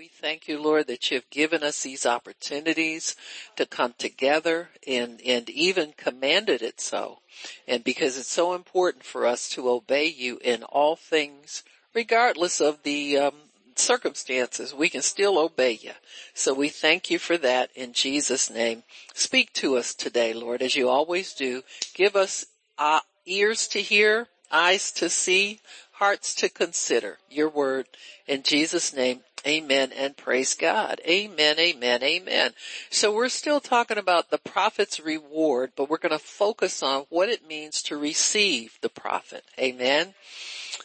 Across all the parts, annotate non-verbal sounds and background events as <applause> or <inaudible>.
we thank you, Lord, that you've given us these opportunities to come together and, and even commanded it so. And because it's so important for us to obey you in all things, regardless of the, um, circumstances, we can still obey you. So we thank you for that in Jesus name. Speak to us today, Lord, as you always do. Give us uh, ears to hear, eyes to see, hearts to consider your word in Jesus name. Amen and praise God. Amen, amen, amen. So we're still talking about the prophet's reward, but we're going to focus on what it means to receive the prophet. Amen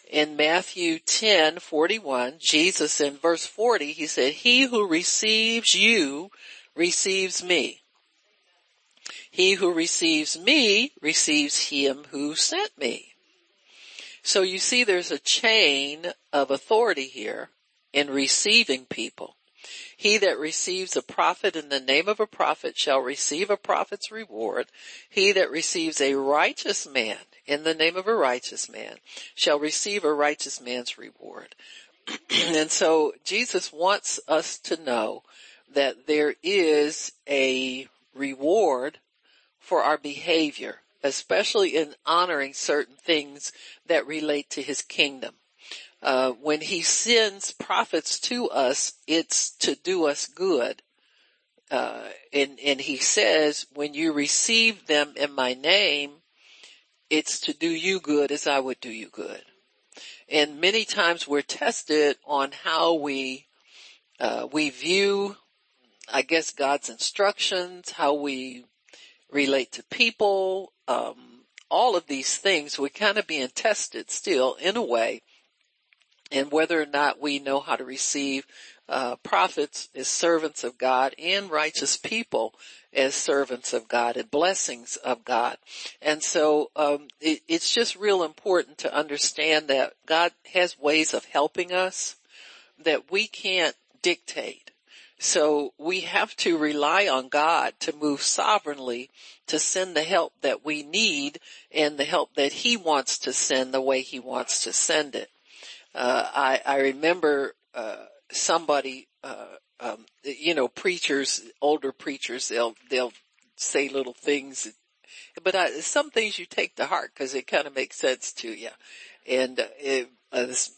in Matthew 10, 41, Jesus in verse 40, he said, he who receives you receives me. He who receives me receives him who sent me. So you see there's a chain of authority here in receiving people. He that receives a prophet in the name of a prophet shall receive a prophet's reward. He that receives a righteous man in the name of a righteous man shall receive a righteous man's reward. <clears throat> and so Jesus wants us to know that there is a reward for our behavior, especially in honoring certain things that relate to his kingdom. Uh, when he sends prophets to us, it's to do us good. Uh, and, and he says, when you receive them in my name, it's to do you good as I would do you good. And many times we're tested on how we, uh, we view, I guess, God's instructions, how we relate to people, um, all of these things, we're kind of being tested still in a way, and whether or not we know how to receive uh, prophets as servants of God and righteous people as servants of God and blessings of God. And so um, it, it's just real important to understand that God has ways of helping us that we can't dictate. So we have to rely on God to move sovereignly to send the help that we need and the help that He wants to send the way He wants to send it. Uh, I, I remember uh, somebody, uh, um, you know, preachers, older preachers, they'll, they'll say little things, but I, some things you take to heart because it kind of makes sense to you. And uh, it, uh, this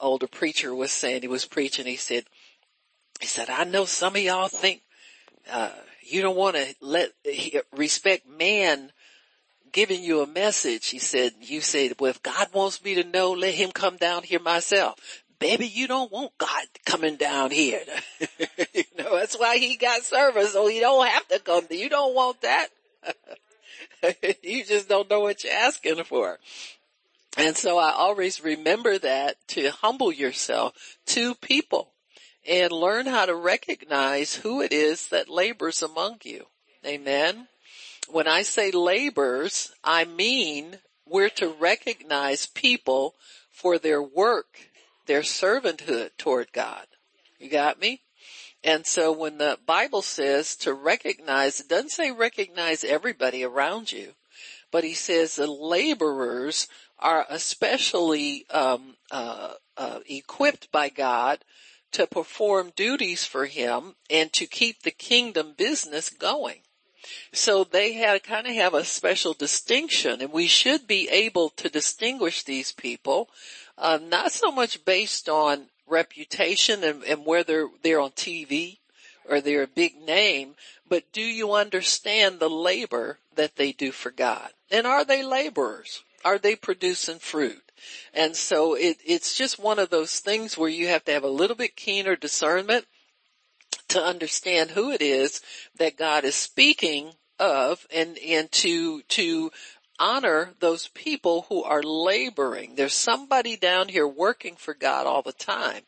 older preacher was saying, he was preaching, he said, he said, I know some of y'all think, uh, you don't want to let, respect man giving you a message. He said, you said, well, if God wants me to know, let him come down here myself baby, you don't want God coming down here. <laughs> you know, that's why he got servants, so he don't have to come. You don't want that. <laughs> you just don't know what you're asking for. And so I always remember that to humble yourself to people and learn how to recognize who it is that labors among you. Amen. When I say labors, I mean we're to recognize people for their work their servanthood toward God. You got me? And so when the Bible says to recognize, it doesn't say recognize everybody around you, but he says the laborers are especially um, uh, uh, equipped by God to perform duties for him and to keep the kingdom business going. So they had kind of have a special distinction and we should be able to distinguish these people uh, not so much based on reputation and, and whether they're on TV or they're a big name, but do you understand the labor that they do for God? And are they laborers? Are they producing fruit? And so it, it's just one of those things where you have to have a little bit keener discernment to understand who it is that God is speaking of and, and to, to honor those people who are laboring. There's somebody down here working for God all the time.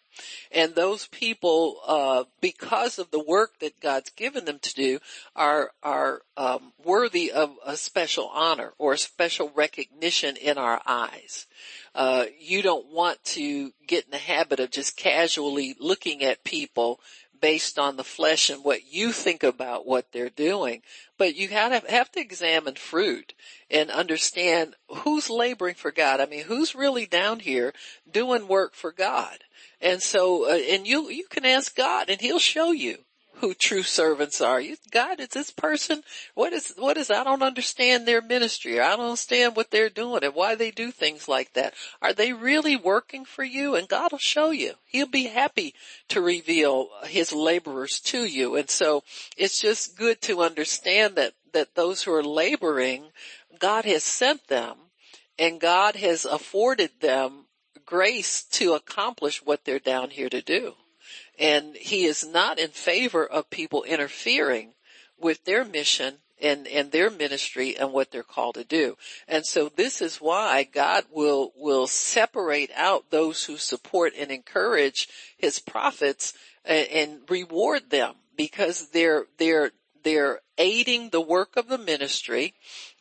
And those people, uh, because of the work that God's given them to do, are are um, worthy of a special honor or a special recognition in our eyes. Uh, you don't want to get in the habit of just casually looking at people based on the flesh and what you think about what they're doing. But you have to, have to examine fruit and understand who's laboring for God. I mean, who's really down here doing work for God? And so, uh, and you, you can ask God and he'll show you who true servants are. You, God, is this person, what is, what is, I don't understand their ministry. I don't understand what they're doing and why they do things like that. Are they really working for you? And God will show you. He'll be happy to reveal his laborers to you. And so it's just good to understand that, that those who are laboring, God has sent them and God has afforded them grace to accomplish what they're down here to do. And he is not in favor of people interfering with their mission and, and their ministry and what they're called to do. And so this is why God will, will separate out those who support and encourage his prophets and, and reward them because they're, they're, they're aiding the work of the ministry,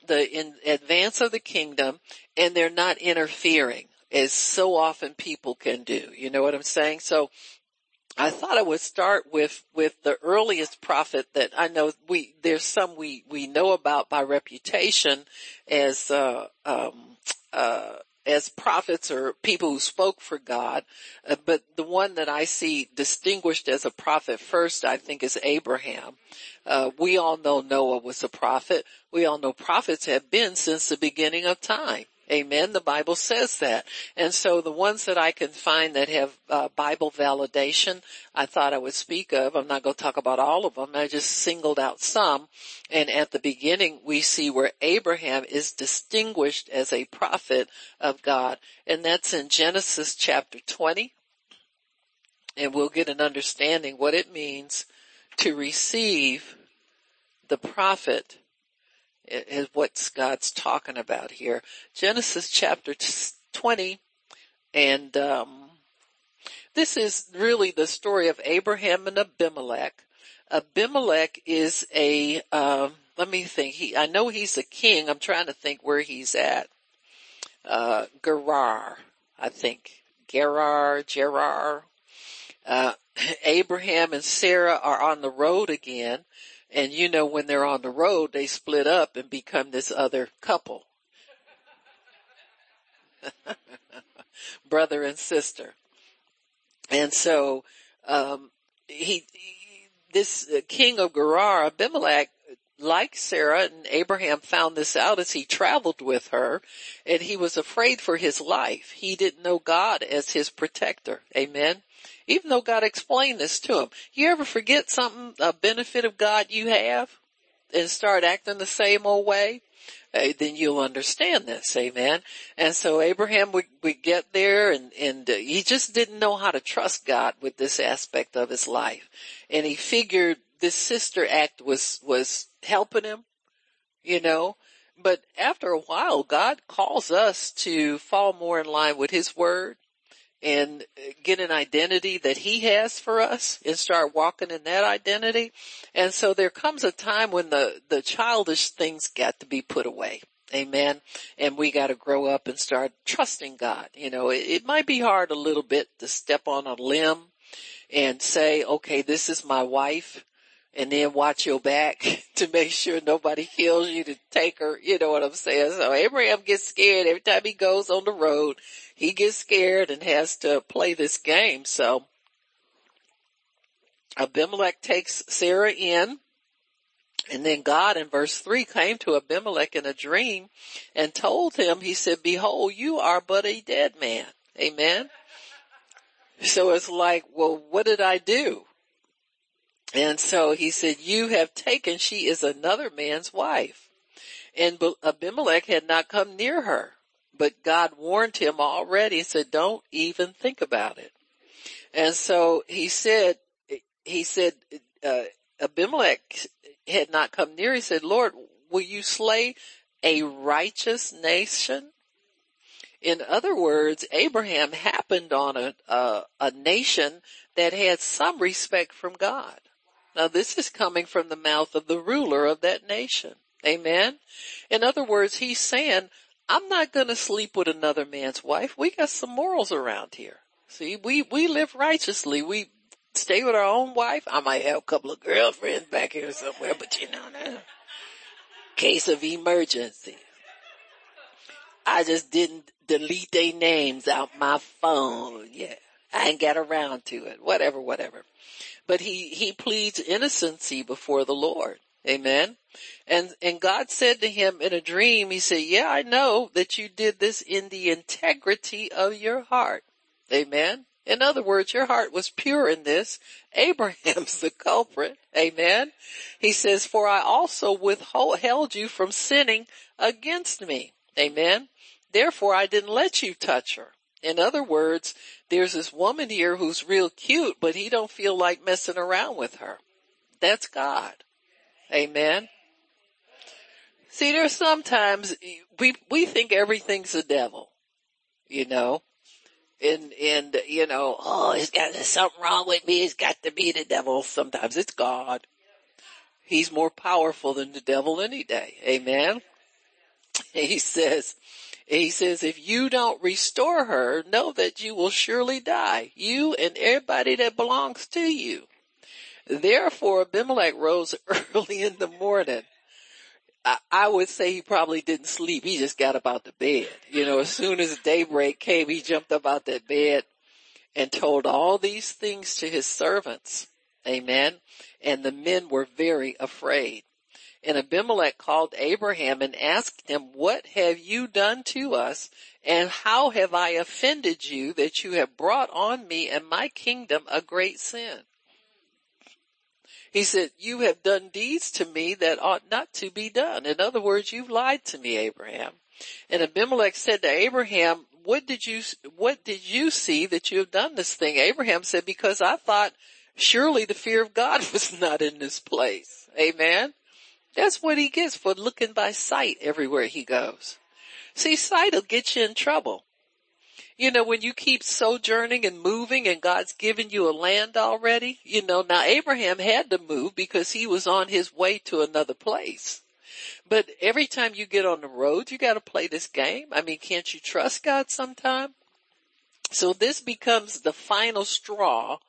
the in advance of the kingdom, and they're not interfering as so often people can do. You know what I'm saying? So I thought I would start with, with the earliest prophet that I know we, there's some we, we know about by reputation as, uh, um, uh, as prophets or people who spoke for God, uh, but the one that I see distinguished as a prophet first, I think is Abraham. Uh, we all know Noah was a prophet. We all know prophets have been since the beginning of time. Amen. The Bible says that. And so the ones that I can find that have uh, Bible validation, I thought I would speak of. I'm not going to talk about all of them. I just singled out some. And at the beginning, we see where Abraham is distinguished as a prophet of God. And that's in Genesis chapter 20. And we'll get an understanding what it means to receive the prophet is what God's talking about here. Genesis chapter 20 and, um, this is really the story of Abraham and Abimelech. Abimelech is a, um, let me think. He, I know he's a king. I'm trying to think where he's at. Uh, Gerar, I think. Gerar, Gerar. Uh, <clears throat> Abraham and Sarah are on the road again and you know, when they're on the road, they split up and become this other couple. <laughs> Brother and sister. And so, um, he, he this uh, king of Gerar, Abimelech, like Sarah and Abraham found this out as he traveled with her and he was afraid for his life. He didn't know God as his protector. Amen. Even though God explained this to him. You ever forget something, a benefit of God you have and start acting the same old way? Uh, then you'll understand this, amen. And so Abraham would, would get there and, and uh, he just didn't know how to trust God with this aspect of his life. And he figured this sister act was, was helping him, you know, but after a while, God calls us to fall more in line with his word and get an identity that he has for us and start walking in that identity. And so there comes a time when the, the childish things got to be put away. Amen. And we got to grow up and start trusting God. You know, it, it might be hard a little bit to step on a limb and say, okay, this is my wife and then watch your back <laughs> to make sure nobody kills you to take her. You know what I'm saying? So Abraham gets scared every time he goes on the road. He gets scared and has to play this game. So Abimelech takes Sarah in and then God in verse three came to Abimelech in a dream and told him, he said, behold, you are but a dead man. Amen. So it's like, well, what did I do? And so he said, you have taken, she is another man's wife. And Abimelech had not come near her, but God warned him already and said, don't even think about it. And so he said, he said, uh, Abimelech had not come near. He said, Lord, will you slay a righteous nation? In other words, Abraham happened on a, a, a nation that had some respect from God. Now this is coming from the mouth of the ruler of that nation. Amen. In other words, he's saying, I'm not going to sleep with another man's wife. We got some morals around here. See, we, we live righteously. We stay with our own wife. I might have a couple of girlfriends back here somewhere, but you know, now, case of emergency. I just didn't delete their names out my phone. Yeah. I ain't got around to it. Whatever, whatever. But he, he pleads innocency before the Lord. Amen. And, and God said to him in a dream, he said, yeah, I know that you did this in the integrity of your heart. Amen. In other words, your heart was pure in this. <laughs> Abraham's the culprit. Amen. He says, for I also withheld you from sinning against me. Amen. Therefore I didn't let you touch her. In other words, there's this woman here who's real cute, but he don't feel like messing around with her. That's God. Amen. See, there's sometimes we, we think everything's the devil, you know, and, and, you know, oh, it's got there's something wrong with me. It's got to be the devil. Sometimes it's God. He's more powerful than the devil any day. Amen. <laughs> He says, he says, if you don't restore her, know that you will surely die. You and everybody that belongs to you. Therefore Abimelech rose <laughs> early in the morning. I, I would say he probably didn't sleep. He just got up out the bed. You know, as soon as daybreak came, he jumped up out that bed and told all these things to his servants. Amen. And the men were very afraid. And Abimelech called Abraham and asked him, what have you done to us? And how have I offended you that you have brought on me and my kingdom a great sin? He said, you have done deeds to me that ought not to be done. In other words, you've lied to me, Abraham. And Abimelech said to Abraham, what did you, what did you see that you have done this thing? Abraham said, because I thought surely the fear of God <laughs> was not in this place. Amen. That's what he gets for looking by sight everywhere he goes. See, sight will get you in trouble. You know, when you keep sojourning and moving and God's given you a land already, you know, now Abraham had to move because he was on his way to another place. But every time you get on the road, you gotta play this game. I mean, can't you trust God sometime? So this becomes the final straw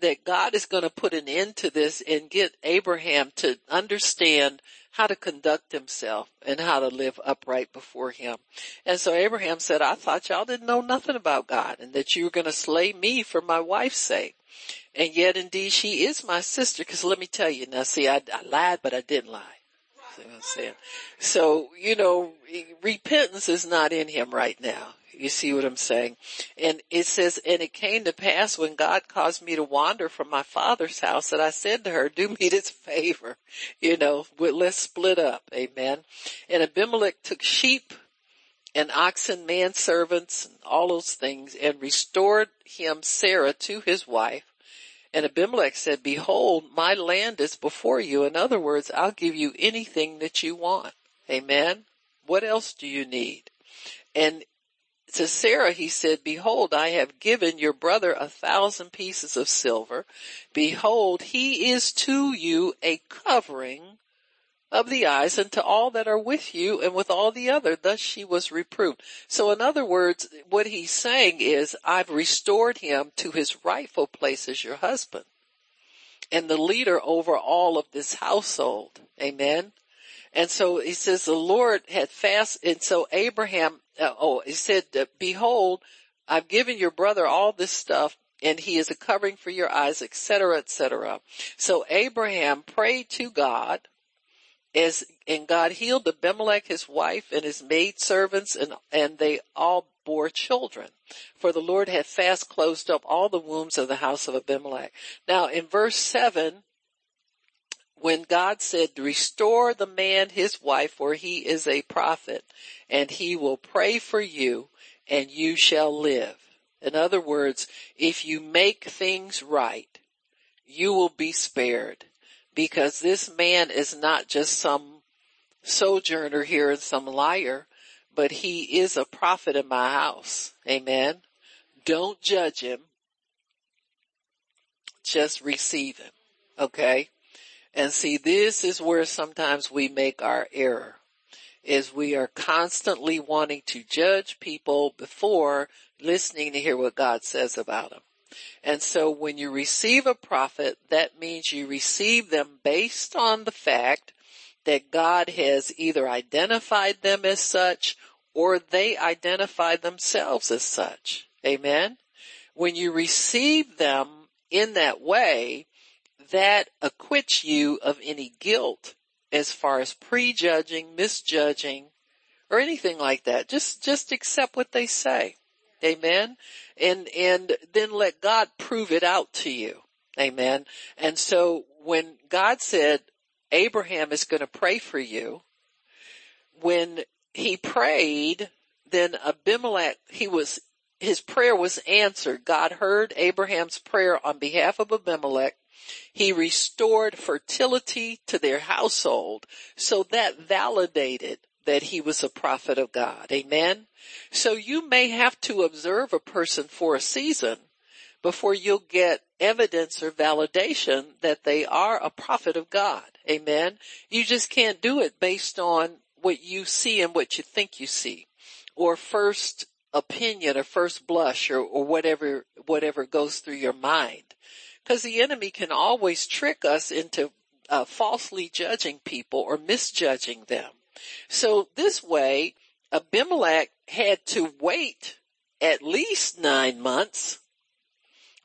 that God is going to put an end to this and get Abraham to understand how to conduct himself and how to live upright before him. And so Abraham said, I thought y'all didn't know nothing about God and that you were going to slay me for my wife's sake. And yet indeed she is my sister because let me tell you now, see, I, I lied, but I didn't lie. See what I'm saying? So, you know, repentance is not in him right now. You see what I'm saying? And it says, and it came to pass when God caused me to wander from my father's house that I said to her, do me this favor, you know, let's split up. Amen. And Abimelech took sheep and oxen, manservants, and all those things and restored him Sarah to his wife. And Abimelech said, behold, my land is before you. In other words, I'll give you anything that you want. Amen. What else do you need? And to Sarah he said, behold, I have given your brother a thousand pieces of silver. Behold, he is to you a covering of the eyes and to all that are with you and with all the other. Thus she was reproved. So in other words, what he's saying is, I've restored him to his rightful place as your husband and the leader over all of this household. Amen. And so he says the Lord had fast, and so Abraham, Uh, oh, he said, behold, I've given your brother all this stuff and he is a covering for your eyes, etc., etc. So Abraham prayed to God as, and God healed Abimelech, his wife, and his maid servants, and, and they all bore children. For the Lord had fast closed up all the wombs of the house of Abimelech. Now in verse seven, when God said, restore the man his wife for he is a prophet and he will pray for you and you shall live. In other words, if you make things right, you will be spared because this man is not just some sojourner here and some liar, but he is a prophet in my house. Amen. Don't judge him. Just receive him. Okay. And see, this is where sometimes we make our error is we are constantly wanting to judge people before listening to hear what God says about them. And so when you receive a prophet, that means you receive them based on the fact that God has either identified them as such or they identify themselves as such. Amen when you receive them in that way, that acquits you of any guilt as far as prejudging, misjudging, or anything like that. Just, just accept what they say. Amen. And, and then let God prove it out to you. Amen. And so when God said, Abraham is going to pray for you, when he prayed, then Abimelech, he was, his prayer was answered. God heard Abraham's prayer on behalf of Abimelech. He restored fertility to their household. So that validated that he was a prophet of God. Amen. So you may have to observe a person for a season before you'll get evidence or validation that they are a prophet of God. Amen. You just can't do it based on what you see and what you think you see or first opinion or first blush or, or whatever, whatever goes through your mind. Cause the enemy can always trick us into uh, falsely judging people or misjudging them. So this way, Abimelech had to wait at least nine months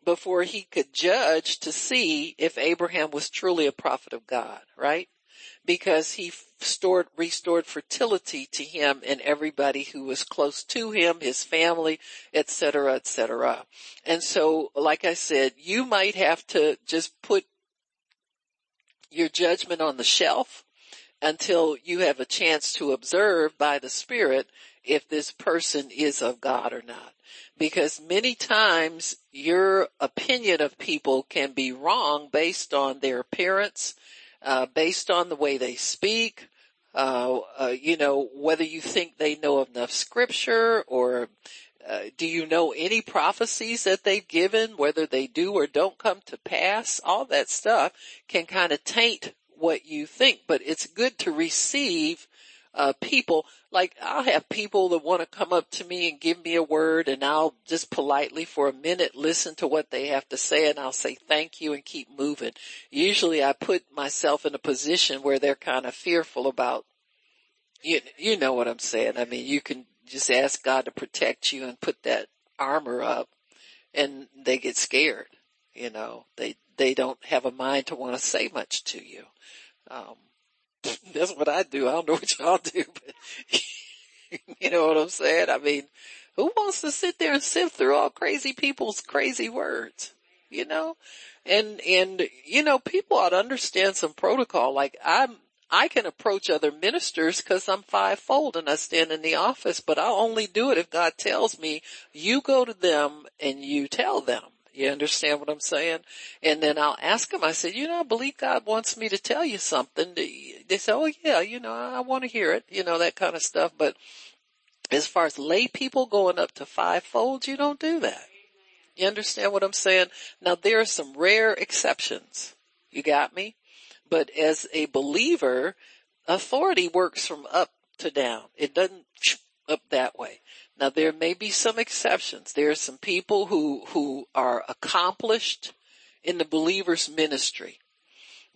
before he could judge to see if Abraham was truly a prophet of God, right? Because he stored, restored fertility to him and everybody who was close to him, his family, etc., etc. And so, like I said, you might have to just put your judgment on the shelf until you have a chance to observe by the Spirit if this person is of God or not. Because many times your opinion of people can be wrong based on their appearance, uh, based on the way they speak, uh, uh, you know, whether you think they know enough scripture or uh, do you know any prophecies that they've given, whether they do or don't come to pass? All that stuff can kind of taint what you think, but it's good to receive uh, people. Like I'll have people that want to come up to me and give me a word and I'll just politely for a minute listen to what they have to say and I'll say thank you and keep moving. Usually I put myself in a position where they're kind of fearful about, you, you know what I'm saying. I mean, you can just ask God to protect you and put that armor up and they get scared. You know, they, they don't have a mind to want to say much to you. Um, <laughs> that's what I do. I don't know what y'all do, but <laughs> you know what I'm saying? I mean, who wants to sit there and sift through all crazy people's crazy words? You know? And, and, you know, people ought to understand some protocol. Like I'm, I can approach other ministers cause I'm fivefold and I stand in the office, but I'll only do it if God tells me you go to them and you tell them. You understand what I'm saying? And then I'll ask them, I said, you know, I believe God wants me to tell you something. They say, oh yeah, you know, I want to hear it, you know, that kind of stuff. But as far as lay people going up to fivefold, you don't do that. You understand what I'm saying? Now there are some rare exceptions. You got me? But as a believer, authority works from up to down. It doesn't up that way. Now there may be some exceptions. There are some people who, who are accomplished in the believer's ministry.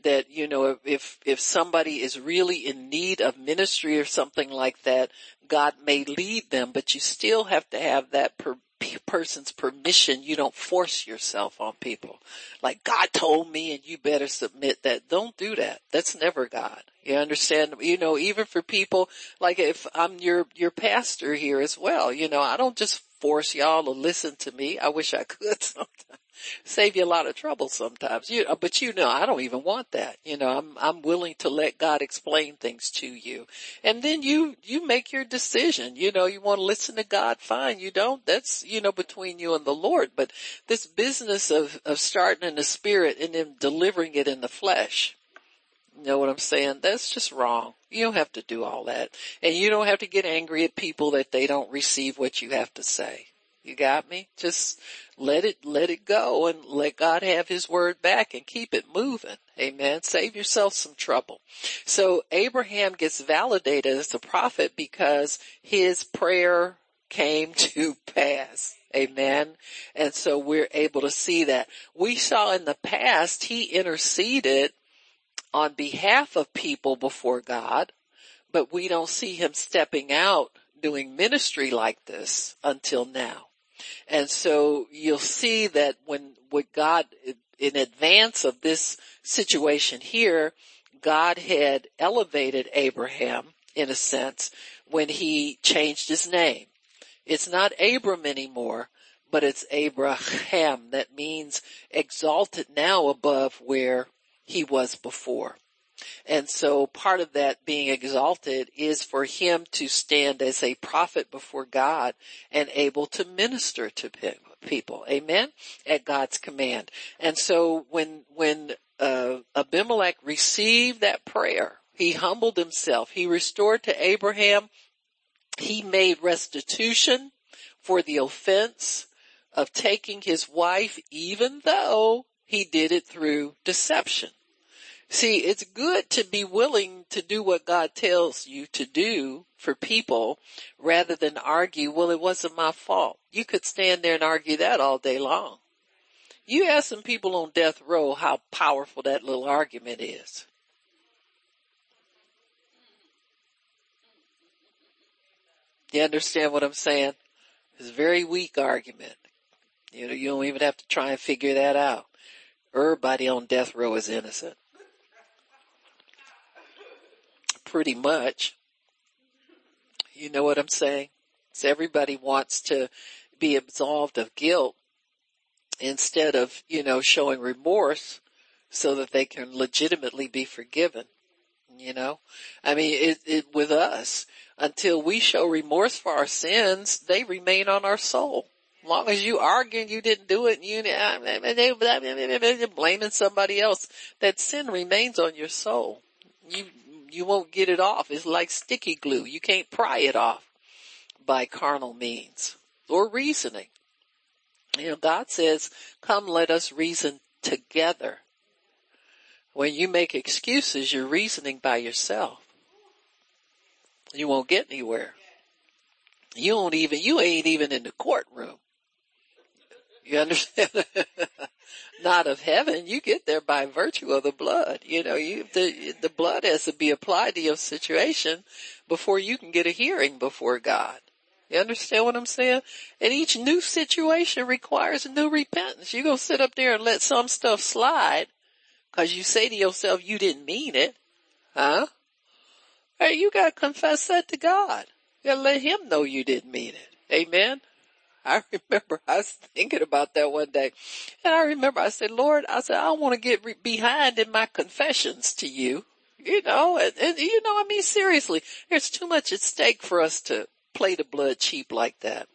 That, you know, if, if somebody is really in need of ministry or something like that, God may lead them, but you still have to have that per, person's permission. You don't force yourself on people. Like God told me and you better submit that. Don't do that. That's never God. You understand? You know, even for people, like if I'm your, your pastor here as well, you know, I don't just force y'all to listen to me. I wish I could <laughs> sometimes. Save you a lot of trouble sometimes. You, uh, but you know, I don't even want that. You know, I'm, I'm willing to let God explain things to you. And then you, you make your decision. You know, you want to listen to God, fine. You don't, that's, you know, between you and the Lord. But this business of, of starting in the spirit and then delivering it in the flesh, you know what I'm saying? That's just wrong. You don't have to do all that. And you don't have to get angry at people that they don't receive what you have to say. You got me? Just let it, let it go and let God have his word back and keep it moving. Amen. Save yourself some trouble. So Abraham gets validated as a prophet because his prayer came <laughs> to pass. Amen. And so we're able to see that. We saw in the past he interceded on behalf of people before God, but we don't see him stepping out doing ministry like this until now. And so you'll see that when, with God, in advance of this situation here, God had elevated Abraham in a sense when he changed his name. It's not Abram anymore, but it's Abraham. That means exalted now above where he was before. And so part of that being exalted is for him to stand as a prophet before God and able to minister to people. Amen. At God's command. And so when, when, uh, Abimelech received that prayer, he humbled himself. He restored to Abraham. He made restitution for the offense of taking his wife, even though he did it through deception. See, it's good to be willing to do what God tells you to do for people rather than argue, well, it wasn't my fault. You could stand there and argue that all day long. You ask some people on death row how powerful that little argument is. You understand what I'm saying? It's a very weak argument. You know, you don't even have to try and figure that out. Everybody on death row is innocent pretty much. You know what I'm saying? So everybody wants to be absolved of guilt instead of, you know, showing remorse so that they can legitimately be forgiven. You know, I mean, it, it, with us, until we show remorse for our sins, they remain on our soul. As long as you arguing you didn't do it and you blaming somebody else, that sin remains on your soul. You you won't get it off. It's like sticky glue. You can't pry it off by carnal means or reasoning. You know, God says, come let us reason together. When you make excuses, you're reasoning by yourself. You won't get anywhere. You won't even, you ain't even in the courtroom. You understand? <laughs> not of heaven. You get there by virtue of the blood. You know, you, the, the blood has to be applied to your situation before you can get a hearing before God. You understand what I'm saying? And each new situation requires a new repentance. You go sit up there and let some stuff slide cause you say to yourself you didn't mean it. Huh? Hey, you gotta confess that to God. You gotta let him know you didn't mean it. Amen. I remember I was thinking about that one day and I remember I said, Lord, I said, I want to get re- behind in my confessions to you, you know, and, and you know, I mean, seriously, there's too much at stake for us to play the blood cheap like that.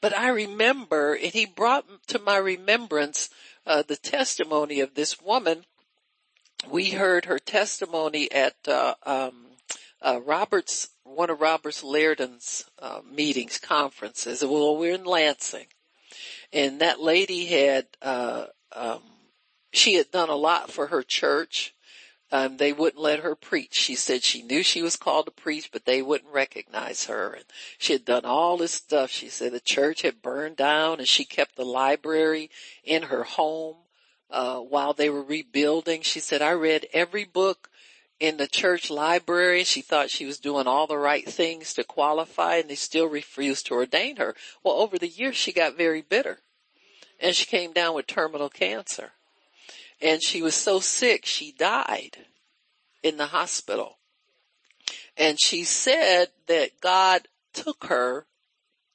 But I remember, and he brought to my remembrance, uh, the testimony of this woman. We heard her testimony at, uh, um, uh, Roberts one of Roberts Liardon's uh, meetings, conferences. Well, we're in Lansing, and that lady had uh, um, she had done a lot for her church. Um, they wouldn't let her preach. She said she knew she was called to preach, but they wouldn't recognize her. And she had done all this stuff. She said the church had burned down, and she kept the library in her home uh, while they were rebuilding. She said I read every book in the church library. She thought she was doing all the right things to qualify and they still refused to ordain her. Well, over the years she got very bitter and she came down with terminal cancer and she was so sick she died in the hospital. And she said that God took her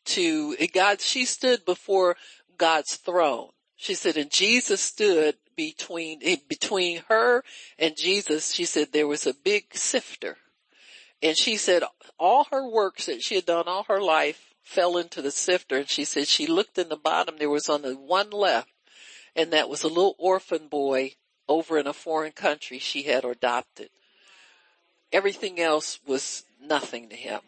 to God, she stood before God's throne. She said, and Jesus stood between, between her and Jesus, she said there was a big sifter. And she said all her works that she had done all her life fell into the sifter. And she said she looked in the bottom, there was only one left. And that was a little orphan boy over in a foreign country she had adopted. Everything else was nothing to him.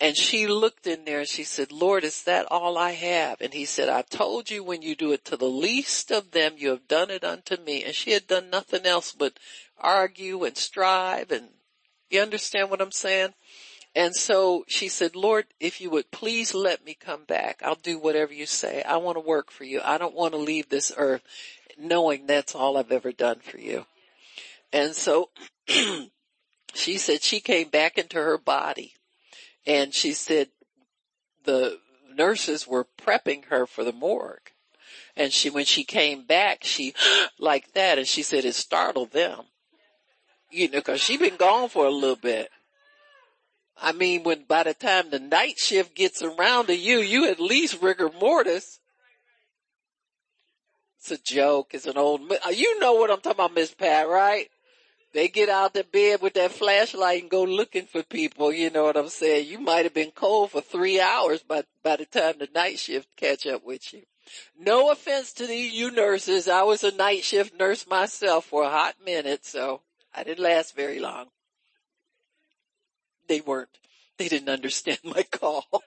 And she looked in there and she said, Lord, is that all I have? And he said, I told you when you do it to the least of them, you have done it unto me. And she had done nothing else but argue and strive and you understand what I'm saying? And so she said, Lord, if you would please let me come back, I'll do whatever you say. I want to work for you. I don't want to leave this earth knowing that's all I've ever done for you. And so <clears throat> she said she came back into her body and she said the nurses were prepping her for the morgue. And she, when she came back, she, <gasps> like that, and she said it startled them. You know, cause she'd been gone for a little bit. I mean, when by the time the night shift gets around to you, you at least rigor mortis. It's a joke. It's an old, you know what I'm talking about, Miss Pat, right? They get out the bed with that flashlight and go looking for people. You know what I'm saying? You might have been cold for three hours by, by the time the night shift catch up with you. No offense to these you nurses. I was a night shift nurse myself for a hot minute, so I didn't last very long. They weren't. They didn't understand my call. <laughs>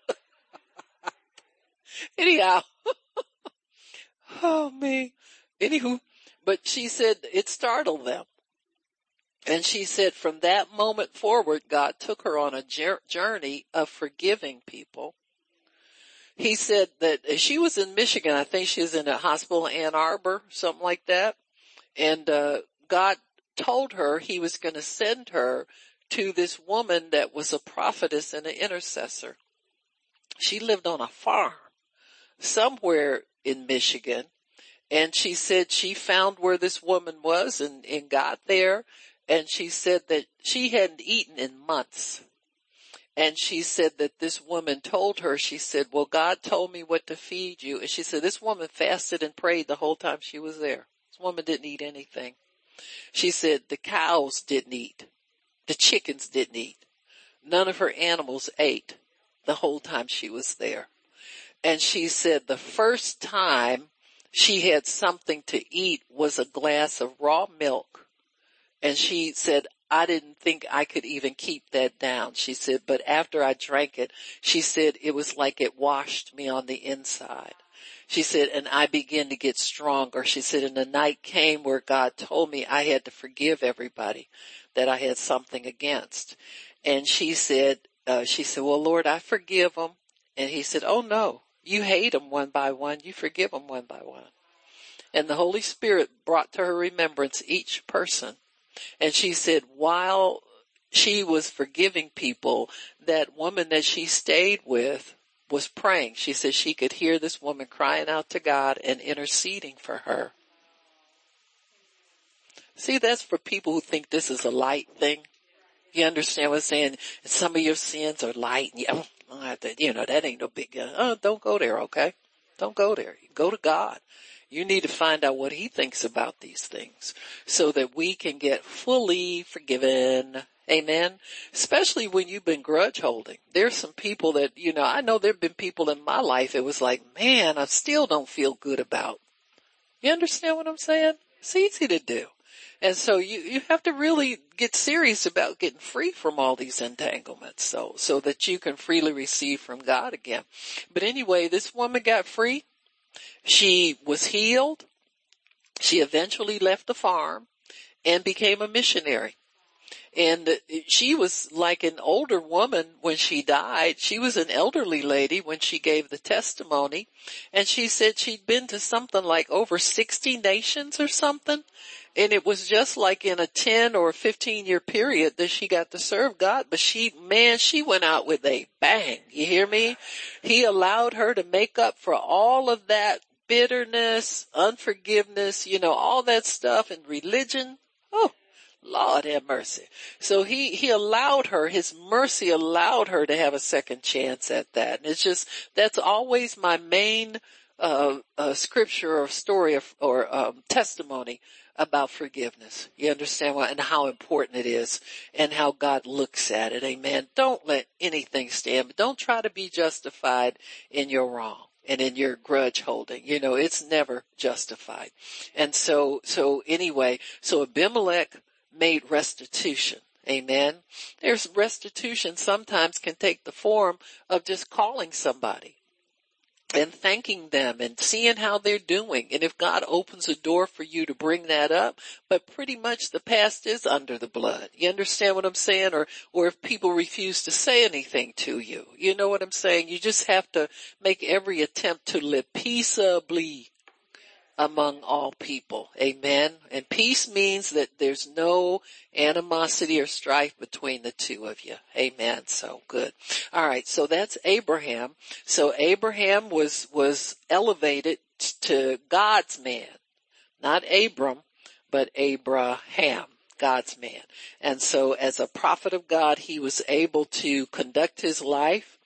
Anyhow. <laughs> oh me. Anywho, but she said it startled them. And she said from that moment forward, God took her on a journey of forgiving people. He said that she was in Michigan. I think she was in a hospital in Ann Arbor, something like that. And, uh, God told her he was going to send her to this woman that was a prophetess and an intercessor. She lived on a farm somewhere in Michigan and she said she found where this woman was and, and got there and she said that she hadn't eaten in months. And she said that this woman told her, she said, well, God told me what to feed you. And she said, this woman fasted and prayed the whole time she was there. This woman didn't eat anything. She said the cows didn't eat. The chickens didn't eat. None of her animals ate the whole time she was there. And she said the first time she had something to eat was a glass of raw milk and she said, I didn't think I could even keep that down. She said, but after I drank it, she said it was like it washed me on the inside. She said, and I began to get stronger. She said, and the night came where God told me I had to forgive everybody that I had something against. And she said, uh, she said, well, Lord, I forgive them. And he said, oh no, you hate them one by one. You forgive them one by one. And the Holy Spirit brought to her remembrance each person and she said while she was forgiving people, that woman that she stayed with was praying. She said she could hear this woman crying out to God and interceding for her. See, that's for people who think this is a light thing. You understand what I'm saying? Some of your sins are light. And you, oh, you know, that ain't no big, oh, don't go there, okay? Don't go there. Go to God. You need to find out what he thinks about these things so that we can get fully forgiven. Amen. Especially when you've been grudge holding. There's some people that, you know, I know there've been people in my life it was like, man, I still don't feel good about. You understand what I'm saying? It's easy to do. And so you, you have to really get serious about getting free from all these entanglements so, so that you can freely receive from God again. But anyway, this woman got free she was healed. She eventually left the farm and became a missionary. And she was like an older woman when she died. She was an elderly lady when she gave the testimony. And she said she'd been to something like over 60 nations or something. And it was just like in a 10 or 15 year period that she got to serve God. But she, man, she went out with a bang. You hear me? He allowed her to make up for all of that bitterness, unforgiveness, you know, all that stuff and religion. Oh, Lord have mercy. So he, he allowed her, his mercy allowed her to have a second chance at that. And it's just, that's always my main, uh, uh, scripture or story or, or um, testimony about forgiveness. You understand what, and how important it is and how God looks at it. Amen. Don't let anything stand. Don't try to be justified in your wrong and in your grudge holding. You know, it's never justified. And so, so anyway, so Abimelech made restitution. Amen. There's restitution sometimes can take the form of just calling somebody and thanking them and seeing how they're doing. And if God opens a door for you to bring that up, but pretty much the past is under the blood. You understand what I'm saying? Or, or if people refuse to say anything to you, you know what I'm saying? You just have to make every attempt to live peaceably among all people. Amen. And peace means that there's no animosity or strife between the two of you. Amen. So good. All right. So that's Abraham. So Abraham was, was elevated to God's man, not Abram, but Abraham. God's man. And so as a prophet of God, he was able to conduct his life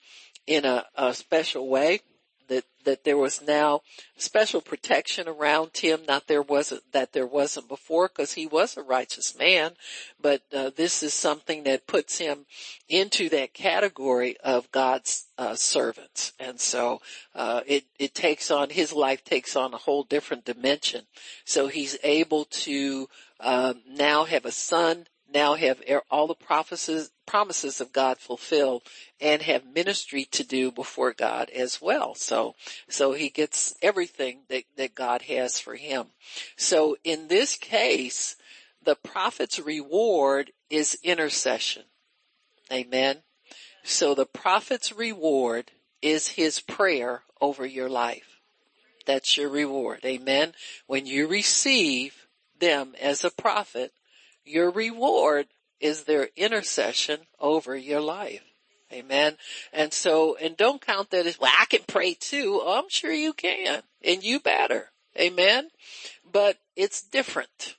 in a, a special way that that there was now special protection around him. Not there wasn't that there wasn't before, because he was a righteous man, but uh, this is something that puts him into that category of God's uh, servants, and so uh, it it takes on his life takes on a whole different dimension. So he's able to um, now have a son now have all the promises, promises of God fulfilled and have ministry to do before God as well. So, so he gets everything that, that God has for him. So in this case, the prophet's reward is intercession. Amen. So the prophet's reward is his prayer over your life. That's your reward. Amen. When you receive them as a prophet, your reward is their intercession over your life. Amen. And so, and don't count that as, well, I can pray too. Oh, I'm sure you can. And you better. Amen. But it's different.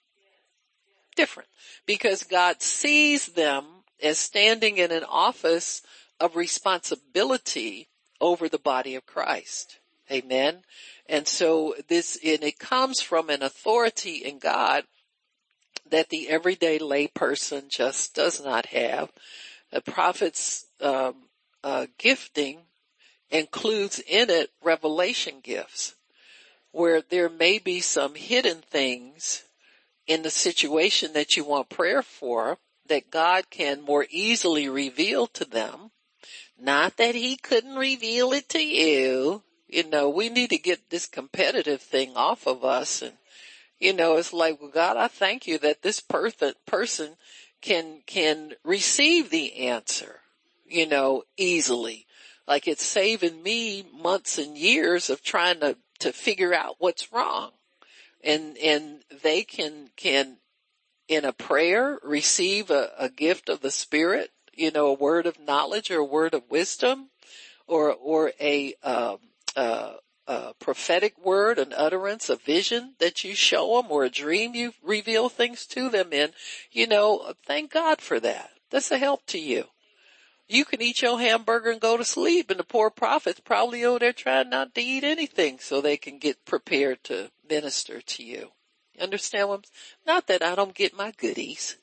Different. Because God sees them as standing in an office of responsibility over the body of Christ. Amen. And so this, and it comes from an authority in God that the everyday layperson just does not have. The prophet's um, uh, gifting includes in it revelation gifts, where there may be some hidden things in the situation that you want prayer for that God can more easily reveal to them. Not that he couldn't reveal it to you. You know, we need to get this competitive thing off of us and you know, it's like, well, God, I thank you that this person, person can, can receive the answer, you know, easily. Like it's saving me months and years of trying to, to figure out what's wrong. And, and they can, can in a prayer receive a, a gift of the spirit, you know, a word of knowledge or a word of wisdom or, or a, um, uh, a prophetic word, an utterance, a vision that you show them or a dream you reveal things to them in, you know, thank God for that. That's a help to you. You can eat your hamburger and go to sleep and the poor prophet's probably over there trying not to eat anything so they can get prepared to minister to you. Understand what I'm, not that I don't get my goodies.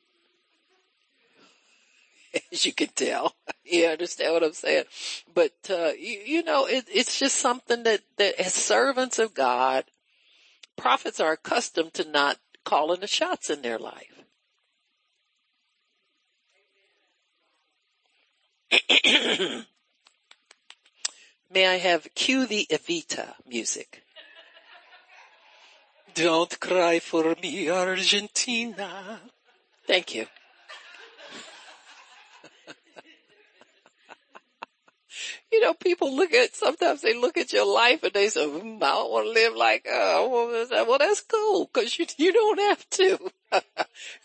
<laughs> as you can tell. <laughs> you understand what I'm saying? But, uh, you, you know, it, it's just something that, that as servants of God, prophets are accustomed to not calling the shots in their life. <clears throat> May I have cue the Evita music? Don't cry for me, Argentina. Thank you. You know, people look at, sometimes they look at your life and they say, mm, I don't want to live like, uh, well, that's cool because you, you don't have to. <laughs>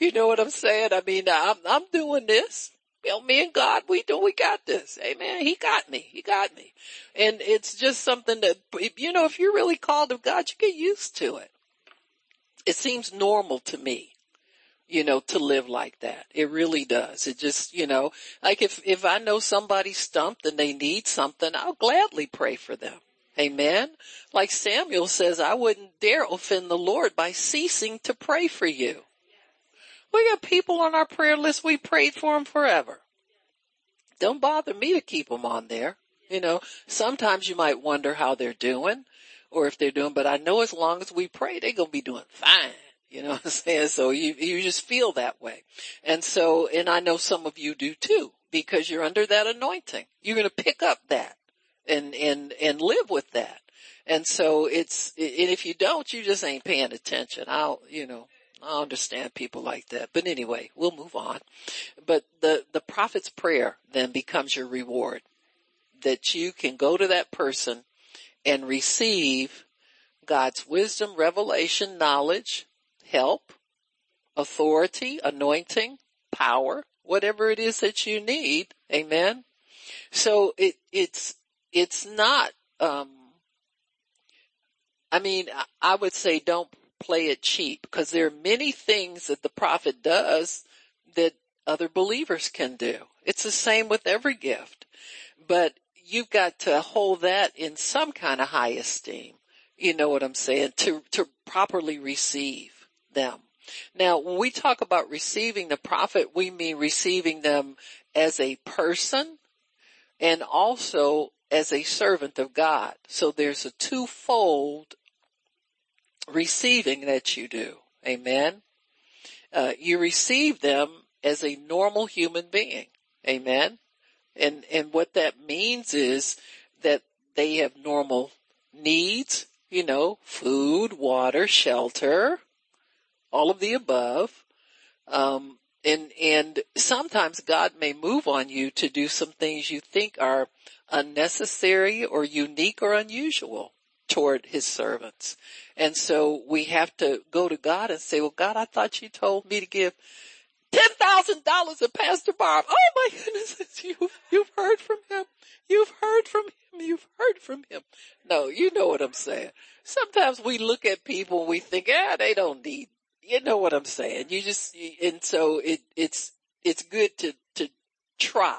you know what I'm saying? I mean, I'm, I'm doing this. You know, me and God, we do, we got this. Amen. He got me. He got me. And it's just something that, you know, if you're really called of God, you get used to it. It seems normal to me you know, to live like that. It really does. It just, you know, like if, if I know somebody's stumped and they need something, I'll gladly pray for them. Amen. Like Samuel says, I wouldn't dare offend the Lord by ceasing to pray for you. We got people on our prayer list. We prayed for them forever. Don't bother me to keep them on there. You know, sometimes you might wonder how they're doing or if they're doing, but I know as long as we pray, they're going to be doing fine. You know <laughs> what I'm saying? So you, you just feel that way. And so, and I know some of you do too, because you're under that anointing. You're going to pick up that and, and, and live with that. And so it's, and if you don't, you just ain't paying attention. I'll, you know, I understand people like that. But anyway, we'll move on. But the, the prophet's prayer then becomes your reward that you can go to that person and receive God's wisdom, revelation, knowledge, help, authority, anointing, power, whatever it is that you need. Amen. So it, it's, it's not, um, I mean, I would say don't play it cheap because there are many things that the prophet does that other believers can do. It's the same with every gift, but you've got to hold that in some kind of high esteem. You know what I'm saying? To, to properly receive them. Now, when we talk about receiving the prophet, we mean receiving them as a person and also as a servant of God. So there's a twofold receiving that you do. Amen. Uh, you receive them as a normal human being. Amen. And, and what that means is that they have normal needs, you know, food, water, shelter, all of the above. Um, and, and sometimes God may move on you to do some things you think are unnecessary or unique or unusual toward his servants. And so we have to go to God and say, well, God, I thought you told me to give $10,000 to Pastor Barb. Oh my goodness, <laughs> you, you've heard from him. You've heard from him. You've heard from him. No, you know what I'm saying. Sometimes we look at people and we think, ah, they don't need, you know what I'm saying. You just, and so it, it's, it's good to, to try.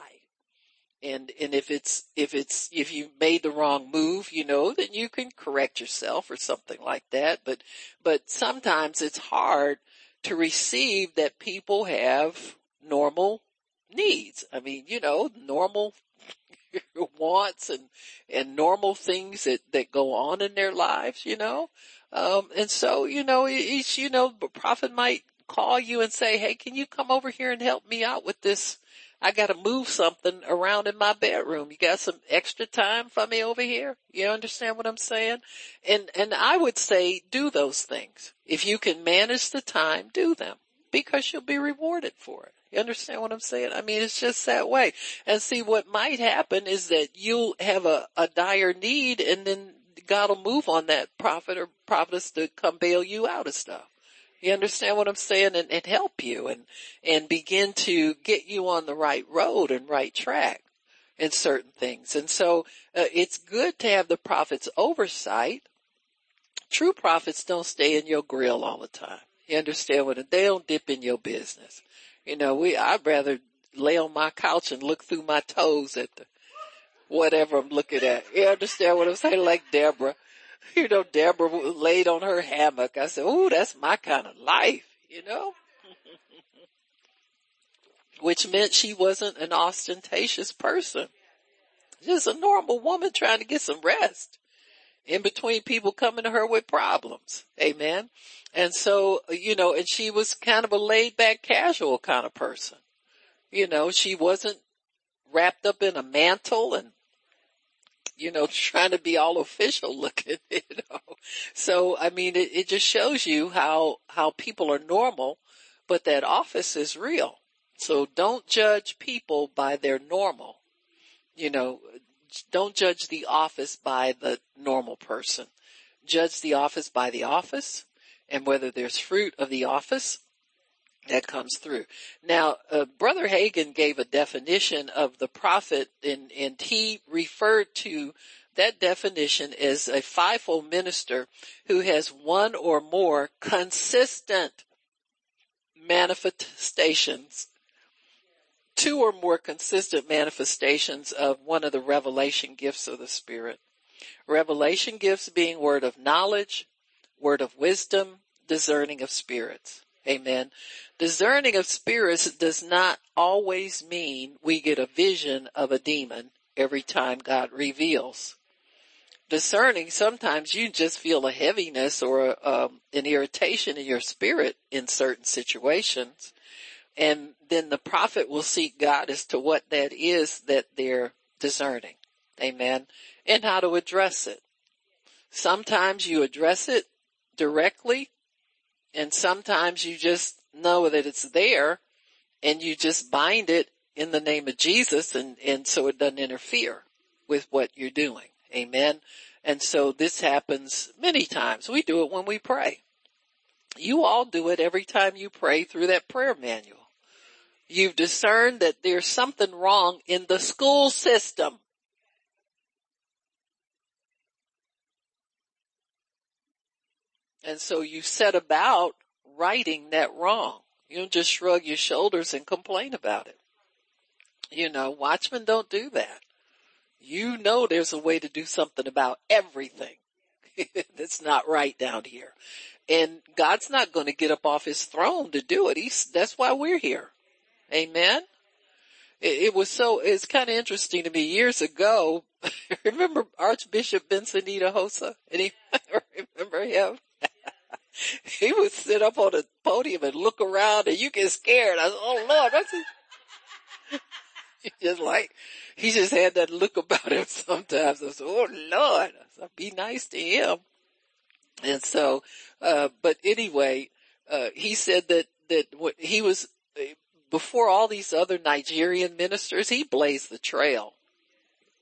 And, and if it's, if it's, if you made the wrong move, you know, then you can correct yourself or something like that. But, but sometimes it's hard to receive that people have normal needs. I mean, you know, normal <laughs> wants and, and normal things that, that go on in their lives, you know? Um, and so, you know, each, you know, the prophet might call you and say, Hey, can you come over here and help me out with this I gotta move something around in my bedroom. You got some extra time for me over here? You understand what I'm saying? And, and I would say do those things. If you can manage the time, do them because you'll be rewarded for it. You understand what I'm saying? I mean, it's just that way. And see, what might happen is that you'll have a, a dire need and then God will move on that prophet or prophetess to come bail you out of stuff. You understand what I'm saying? And, and help you and, and begin to get you on the right road and right track in certain things. And so uh, it's good to have the prophet's oversight. True prophets don't stay in your grill all the time. You understand what? They don't dip in your business. You know, we, I'd rather lay on my couch and look through my toes at the, whatever I'm looking at. You understand what I'm saying? Like Deborah. <laughs> you know, Deborah laid on her hammock. I said, "Ooh, that's my kind of life," you know. <laughs> Which meant she wasn't an ostentatious person. Just a normal woman trying to get some rest in between people coming to her with problems. Amen. And so, you know, and she was kind of a laid back casual kind of person. You know, she wasn't wrapped up in a mantle and you know, <laughs> trying to be all official <laughs> looking, you know. So, I mean, it, it just shows you how, how people are normal, but that office is real. So don't judge people by their normal. You know, don't judge the office by the normal person. Judge the office by the office and whether there's fruit of the office that comes through. Now, uh, Brother Hagin gave a definition of the prophet and, and he referred to that definition as a fivefold minister who has one or more consistent manifestations, two or more consistent manifestations of one of the revelation gifts of the Spirit. Revelation gifts being word of knowledge, word of wisdom, discerning of spirits. Amen. Discerning of spirits does not always mean we get a vision of a demon every time God reveals. Discerning, sometimes you just feel a heaviness or um, an irritation in your spirit in certain situations. And then the prophet will seek God as to what that is that they're discerning. Amen. And how to address it. Sometimes you address it directly and sometimes you just know that it's there and you just bind it in the name of Jesus and, and so it doesn't interfere with what you're doing. Amen. And so this happens many times. We do it when we pray. You all do it every time you pray through that prayer manual. You've discerned that there's something wrong in the school system. And so you set about righting that wrong. You don't just shrug your shoulders and complain about it. You know, watchmen don't do that. You know there's a way to do something about everything <laughs> that's not right down here. And God's not going to get up off his throne to do it. He's, that's why we're here. Amen. It, it was so, it's kind of interesting to me years ago. <laughs> remember Archbishop Benson Idahosa? Any, <laughs> remember him? <laughs> he would sit up on the podium and look around and you get scared. I said, oh Lord, what's this? <laughs> just like, he just had that look about him <laughs> sometimes. I said, oh Lord, I said, be nice to him. And so, uh, but anyway, uh, he said that, that what he was, before all these other Nigerian ministers, he blazed the trail.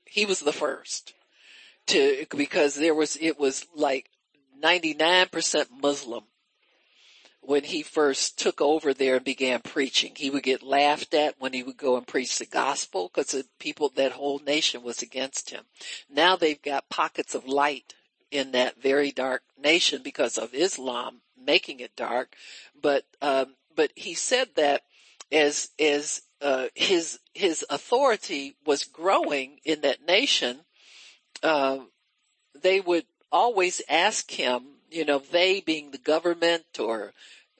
He was the first to, because there was, it was like 99% Muslim when he first took over there and began preaching. He would get laughed at when he would go and preach the gospel because the people, that whole nation was against him. Now they've got pockets of light in that very dark nation because of Islam making it dark. But, um, but he said that as, as, uh, his, his authority was growing in that nation, uh, they would always ask him, you know, they being the government or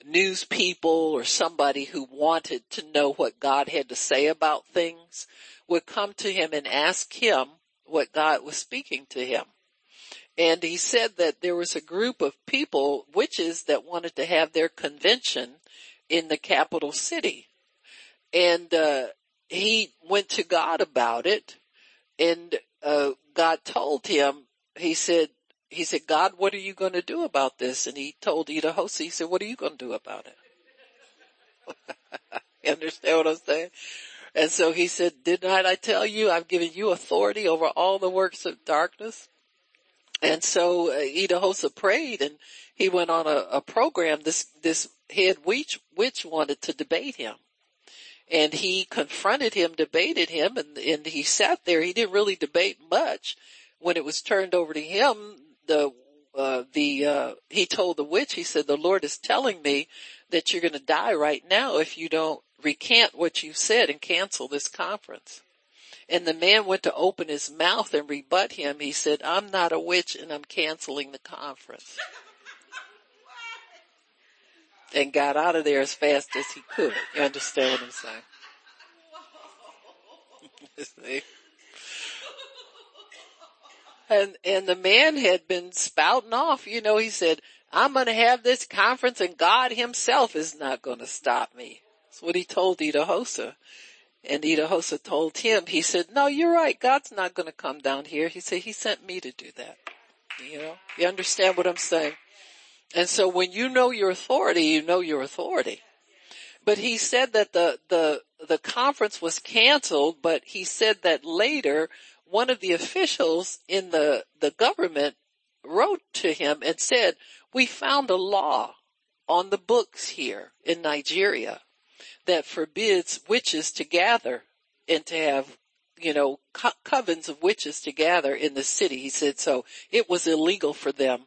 news people or somebody who wanted to know what God had to say about things would come to him and ask him what God was speaking to him. And he said that there was a group of people, witches, that wanted to have their convention in the capital city. And, uh, he went to God about it and, uh, God told him, he said, he said, God, what are you going to do about this? And he told Idahosa, he said, what are you going to do about it? <laughs> you understand what I'm saying? And so he said, did not I tell you I've given you authority over all the works of darkness? And so uh, Idahosa prayed and he went on a, a program. This, this head witch, witch wanted to debate him and he confronted him, debated him and, and he sat there. He didn't really debate much. When it was turned over to him, the uh, the uh, he told the witch, he said, "The Lord is telling me that you're going to die right now if you don't recant what you said and cancel this conference." And the man went to open his mouth and rebut him. He said, "I'm not a witch, and I'm canceling the conference." <laughs> and got out of there as fast as he could. You understand what I'm saying? <laughs> <laughs> And, and the man had been spouting off, you know, he said, I'm going to have this conference and God himself is not going to stop me. That's what he told Idahosa. And Idahosa told him, he said, no, you're right. God's not going to come down here. He said, he sent me to do that. You know, you understand what I'm saying? And so when you know your authority, you know your authority. But he said that the, the, the conference was canceled, but he said that later one of the officials in the, the government wrote to him and said, we found a law on the books here in Nigeria that forbids witches to gather and to have, you know, co- covens of witches to gather in the city. He said so it was illegal for them.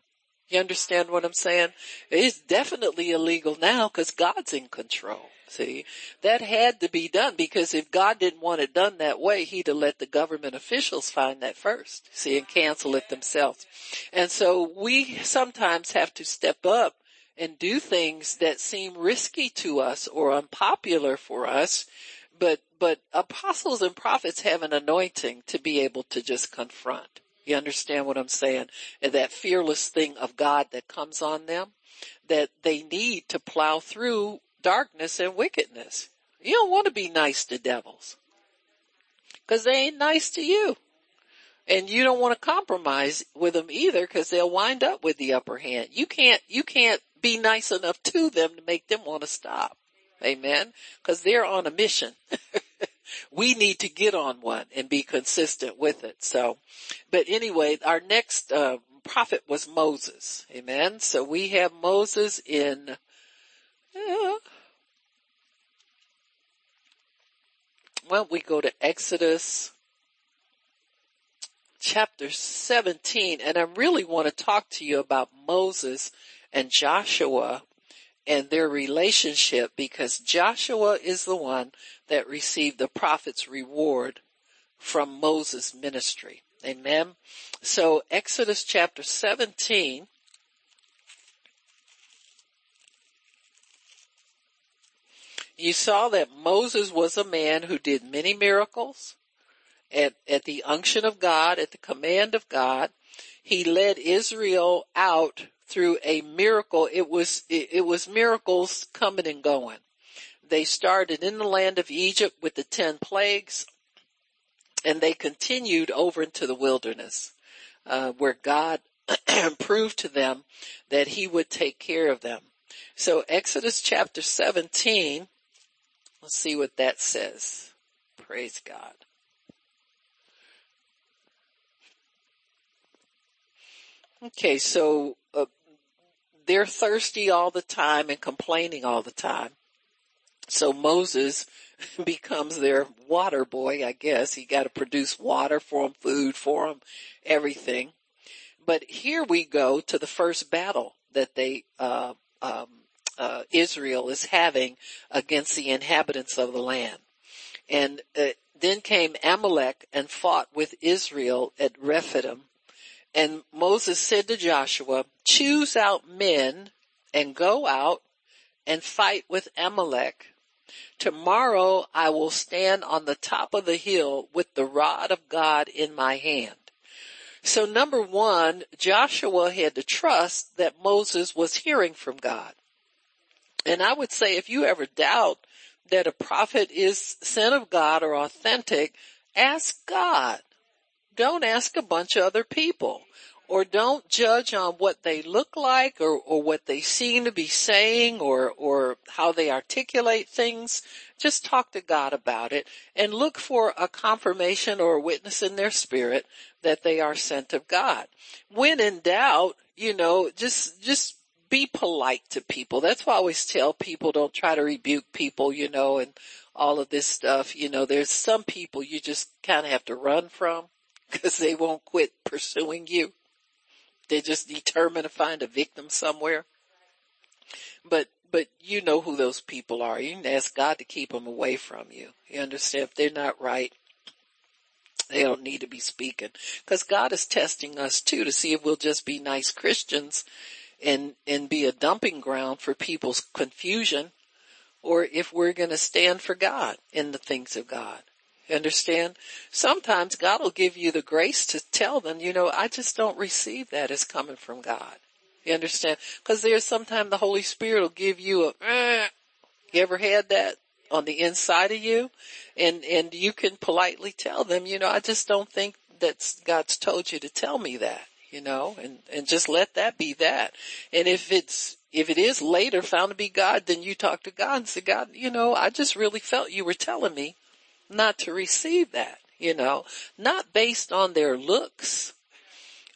You understand what I'm saying? It's definitely illegal now because God's in control. See, that had to be done because if God didn't want it done that way, he'd have let the government officials find that first, see, and cancel it themselves. And so we sometimes have to step up and do things that seem risky to us or unpopular for us, but, but apostles and prophets have an anointing to be able to just confront. You understand what I'm saying? And that fearless thing of God that comes on them that they need to plow through darkness and wickedness. You don't want to be nice to devils. Cause they ain't nice to you. And you don't want to compromise with them either cause they'll wind up with the upper hand. You can't, you can't be nice enough to them to make them want to stop. Amen. Cause they're on a mission. <laughs> we need to get on one and be consistent with it. So, but anyway, our next, uh, prophet was Moses. Amen. So we have Moses in, uh, well, we go to Exodus chapter 17 and I really want to talk to you about Moses and Joshua and their relationship because Joshua is the one that received the prophet's reward from Moses' ministry. Amen. So Exodus chapter 17 you saw that Moses was a man who did many miracles at, at the unction of God, at the command of God. He led Israel out through a miracle. It was, it, it was miracles coming and going. They started in the land of Egypt with the ten plagues and they continued over into the wilderness, uh, where God <clears throat> proved to them that he would take care of them. So Exodus chapter 17, let's see what that says. Praise God. Okay, so uh, they're thirsty all the time and complaining all the time. So Moses <laughs> becomes their water boy, I guess. He got to produce water for them, food for them, everything. But here we go to the first battle that they, uh, um, uh, Israel is having against the inhabitants of the land. And uh, then came Amalek and fought with Israel at Rephidim and Moses said to Joshua, choose out men and go out and fight with Amalek. Tomorrow I will stand on the top of the hill with the rod of God in my hand. So number one, Joshua had to trust that Moses was hearing from God. And I would say if you ever doubt that a prophet is sent of God or authentic, ask God. Don't ask a bunch of other people or don't judge on what they look like or, or what they seem to be saying or, or how they articulate things. Just talk to God about it and look for a confirmation or a witness in their spirit that they are sent of God. When in doubt, you know, just, just be polite to people. That's why I always tell people don't try to rebuke people, you know, and all of this stuff. You know, there's some people you just kind of have to run from <laughs> because they won't quit pursuing you. They're just determined to find a victim somewhere. But, but you know who those people are. You can ask God to keep them away from you. You understand? If they're not right, they don't need to be speaking. Cause God is testing us too to see if we'll just be nice Christians and, and be a dumping ground for people's confusion or if we're going to stand for God in the things of God. Understand? Sometimes God will give you the grace to tell them, you know, I just don't receive that as coming from God. You understand? Cause there's sometimes the Holy Spirit will give you a, eh. you ever had that on the inside of you? And, and you can politely tell them, you know, I just don't think that God's told you to tell me that, you know, and, and just let that be that. And if it's, if it is later found to be God, then you talk to God and say, God, you know, I just really felt you were telling me not to receive that, you know, not based on their looks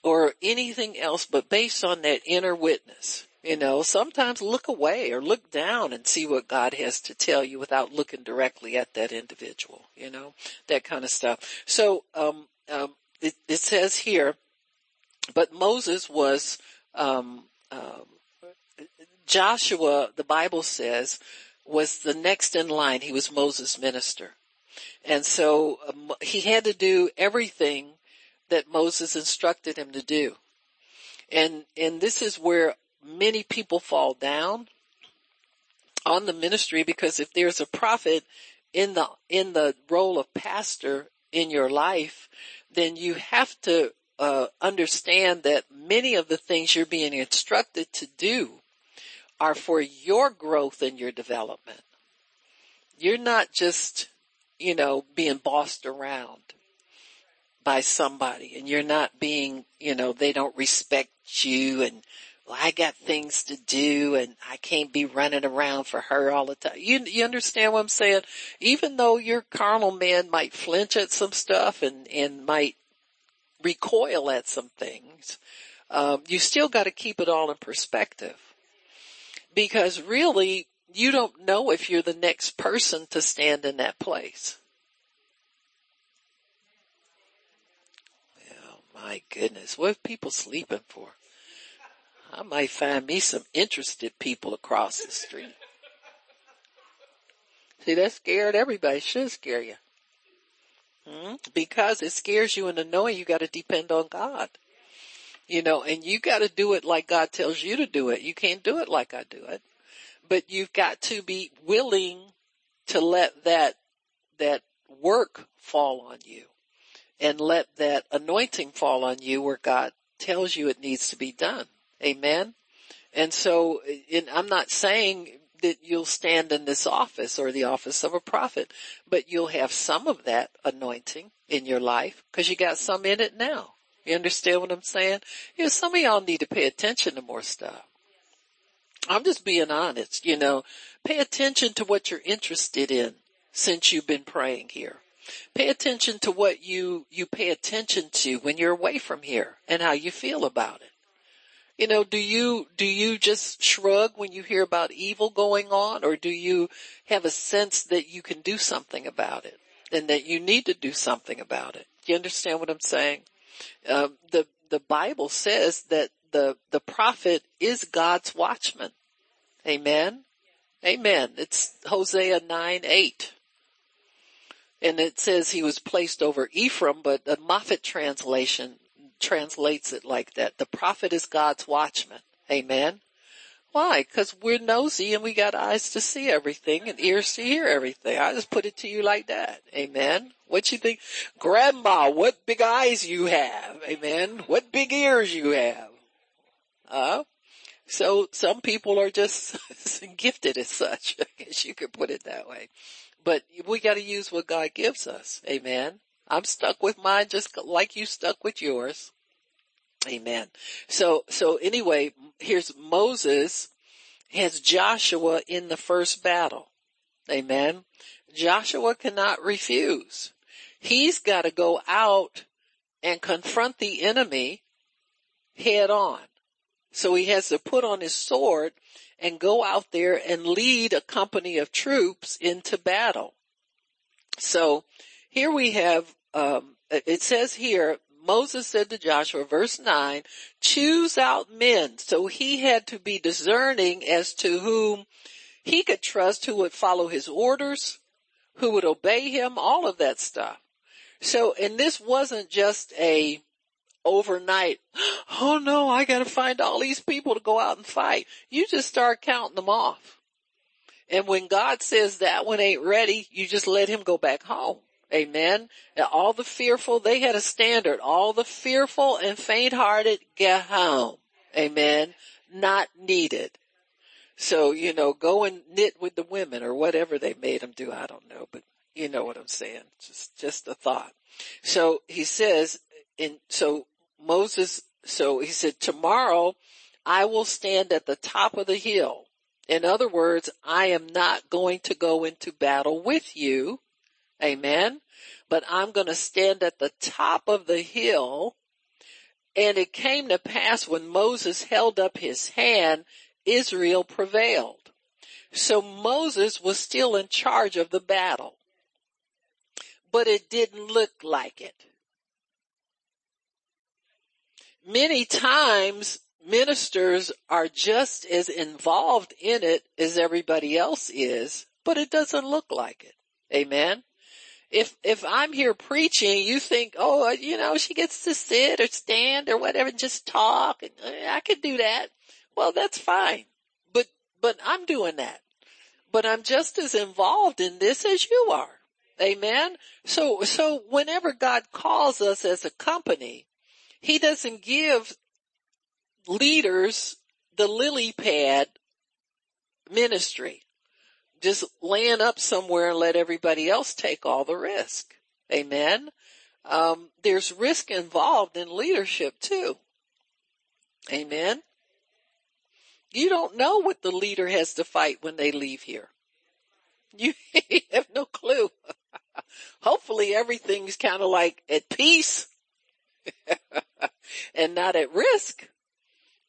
or anything else, but based on that inner witness. You know, sometimes look away or look down and see what God has to tell you without looking directly at that individual, you know, that kind of stuff. So, um, um, it, it says here, but Moses was, um, um, Joshua, the Bible says, was the next in line. He was Moses' minister. And so um, he had to do everything that Moses instructed him to do. And, and this is where many people fall down on the ministry because if there's a prophet in the, in the role of pastor in your life, then you have to uh, understand that many of the things you're being instructed to do are for your growth and your development. You're not just you know, being bossed around by somebody and you're not being, you know, they don't respect you and well, I got things to do and I can't be running around for her all the time. You, you understand what I'm saying? Even though your carnal man might flinch at some stuff and, and might recoil at some things, um, you still got to keep it all in perspective. Because really, you don't know if you're the next person to stand in that place. Oh my goodness, what are people sleeping for? I might find me some interested people across the street. See, that scared everybody. Should scare you. Hmm? Because it scares you into knowing you gotta depend on God. You know, and you gotta do it like God tells you to do it. You can't do it like I do it. But you've got to be willing to let that, that work fall on you and let that anointing fall on you where God tells you it needs to be done. Amen. And so, and I'm not saying that you'll stand in this office or the office of a prophet, but you'll have some of that anointing in your life because you got some in it now. You understand what I'm saying? You know, some of y'all need to pay attention to more stuff. I'm just being honest, you know, pay attention to what you're interested in since you've been praying here. Pay attention to what you, you pay attention to when you're away from here and how you feel about it. You know, do you, do you just shrug when you hear about evil going on or do you have a sense that you can do something about it and that you need to do something about it? Do you understand what I'm saying? Uh, the, the Bible says that the, the prophet is God's watchman. Amen. Amen. It's Hosea 9, 8. And it says he was placed over Ephraim, but the Moffatt translation translates it like that. The prophet is God's watchman. Amen. Why? Cause we're nosy and we got eyes to see everything and ears to hear everything. I just put it to you like that. Amen. What you think? Grandma, what big eyes you have. Amen. What big ears you have. Uh, so some people are just <laughs> gifted as such. <laughs> I guess you could put it that way. But we gotta use what God gives us. Amen. I'm stuck with mine just like you stuck with yours. Amen. So, so anyway, here's Moses has Joshua in the first battle. Amen. Joshua cannot refuse. He's got to go out and confront the enemy head on. So he has to put on his sword and go out there and lead a company of troops into battle. So here we have um, it says here, Moses said to Joshua, verse 9, choose out men. So he had to be discerning as to whom he could trust, who would follow his orders, who would obey him, all of that stuff. So, and this wasn't just a overnight, oh no, I gotta find all these people to go out and fight. You just start counting them off. And when God says that one ain't ready, you just let him go back home. Amen. All the fearful, they had a standard. All the fearful and faint-hearted get home. Amen. Not needed. So, you know, go and knit with the women or whatever they made them do. I don't know, but you know what I'm saying. Just, just a thought. So he says, and so Moses, so he said, tomorrow I will stand at the top of the hill. In other words, I am not going to go into battle with you Amen. But I'm going to stand at the top of the hill. And it came to pass when Moses held up his hand, Israel prevailed. So Moses was still in charge of the battle. But it didn't look like it. Many times ministers are just as involved in it as everybody else is, but it doesn't look like it. Amen if, if I'm here preaching, you think, oh, you know, she gets to sit or stand or whatever, just talk uh, I could do that. Well, that's fine. But, but I'm doing that. But I'm just as involved in this as you are. Amen. So, so whenever God calls us as a company, he doesn't give leaders the lily pad ministry just land up somewhere and let everybody else take all the risk. Amen. Um, there's risk involved in leadership too. Amen. You don't know what the leader has to fight when they leave here. <laughs> You have no clue. <laughs> Hopefully everything's kind of like at peace <laughs> and not at risk.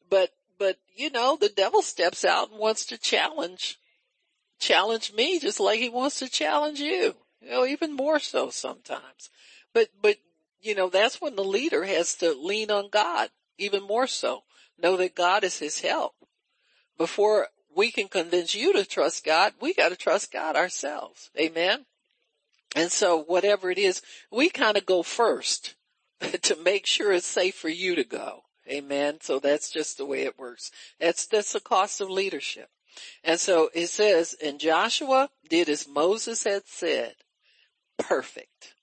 But, but you know, the devil steps out and wants to challenge, challenge me just like he wants to challenge you. You know, even more so sometimes. But, but, you know, that's when the leader has to lean on God even more so. Know that God is his help. Before we can convince you to trust God, we got to trust God ourselves. Amen. And so whatever it is, we kind of go first <laughs> to make sure it's safe for you to go. Amen. So that's just the way it works. That's, that's the cost of leadership. And so it says, and Joshua did as Moses had said. Perfect.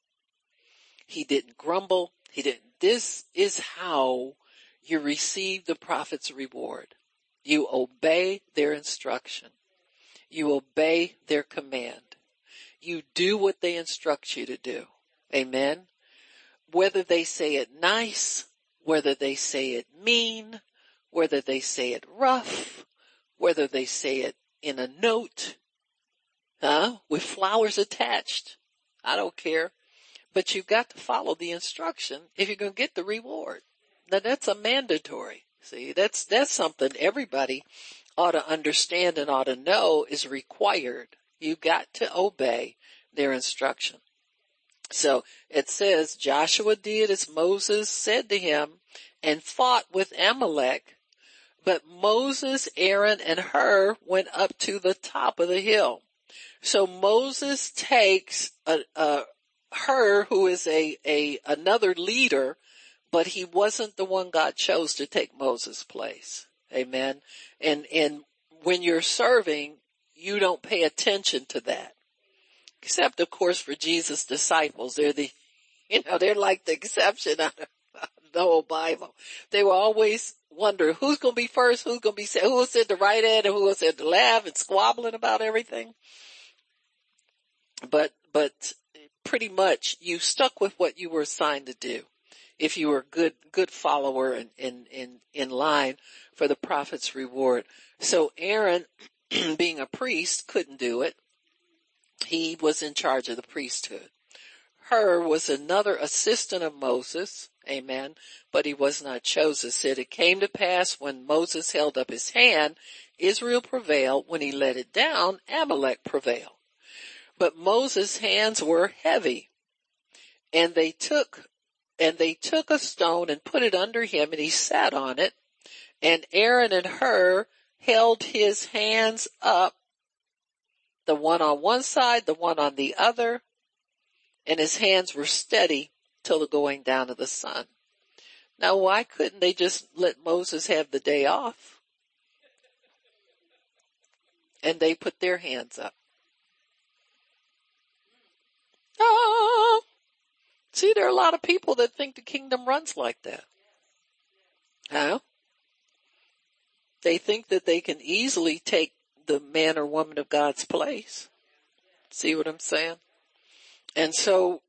He didn't grumble. He didn't, this is how you receive the prophet's reward. You obey their instruction. You obey their command. You do what they instruct you to do. Amen. Whether they say it nice, whether they say it mean, whether they say it rough, whether they say it in a note, huh, with flowers attached. I don't care. But you've got to follow the instruction if you're going to get the reward. Now that's a mandatory. See, that's, that's something everybody ought to understand and ought to know is required. You've got to obey their instruction. So it says Joshua did as Moses said to him and fought with Amalek. But Moses, Aaron, and Hur went up to the top of the hill. So Moses takes a, a Hur, who is a, a another leader, but he wasn't the one God chose to take Moses' place. Amen. And and when you're serving, you don't pay attention to that. Except of course for Jesus' disciples. They're the, <laughs> you know, they're like the exception out of the whole Bible. They will always wonder who's going to be first, who's going to be, who was at the right end and who was at the left and squabbling about everything. But, but pretty much you stuck with what you were assigned to do. If you were a good, good follower and in, in, in line for the prophet's reward. So Aaron, <clears throat> being a priest, couldn't do it. He was in charge of the priesthood. Hur was another assistant of Moses. Amen. But he was not chosen. Said it came to pass when Moses held up his hand, Israel prevailed. When he let it down, Amalek prevailed. But Moses' hands were heavy and they took, and they took a stone and put it under him and he sat on it and Aaron and Hur held his hands up, the one on one side, the one on the other, and his hands were steady till the going down of the sun. Now why couldn't they just let Moses have the day off? And they put their hands up. Oh, see, there are a lot of people that think the kingdom runs like that. Huh? They think that they can easily take the man or woman of God's place. See what I'm saying? And so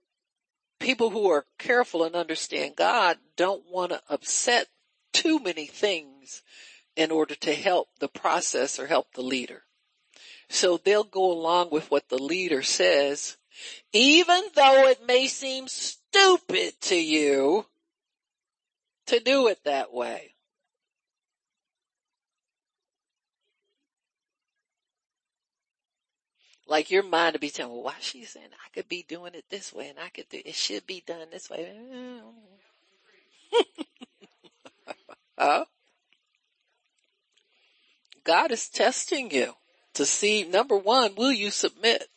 people who are careful and understand God don't want to upset too many things in order to help the process or help the leader. So they'll go along with what the leader says, even though it may seem stupid to you to do it that way. Like your mind to be telling, well, why she saying I could be doing it this way and I could do, it should be done this way. <laughs> huh? God is testing you to see, number one, will you submit?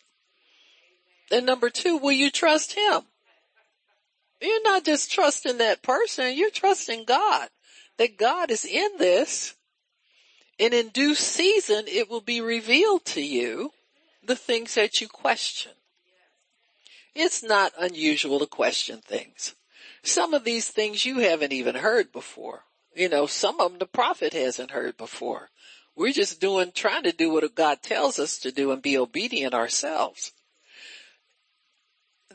And number two, will you trust Him? You're not just trusting that person, you're trusting God. That God is in this and in due season it will be revealed to you the things that you question. It's not unusual to question things. Some of these things you haven't even heard before. You know, some of them the prophet hasn't heard before. We're just doing, trying to do what God tells us to do and be obedient ourselves.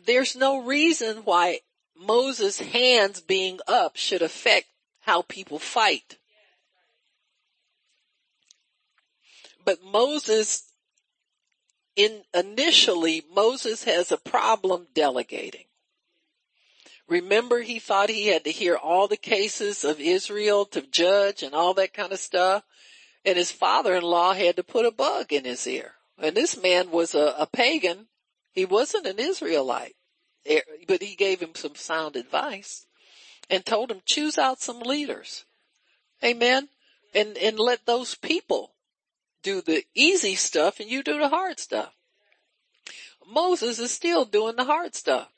There's no reason why Moses' hands being up should affect how people fight. but Moses in initially Moses has a problem delegating. Remember he thought he had to hear all the cases of Israel to judge and all that kind of stuff. And his father-in-law had to put a bug in his ear. And this man was a, a pagan. He wasn't an Israelite, eh, but he gave him some sound advice and told him choose out some leaders. Amen. And, and let those people do the easy stuff and you do the hard stuff. Moses is still doing the hard stuff.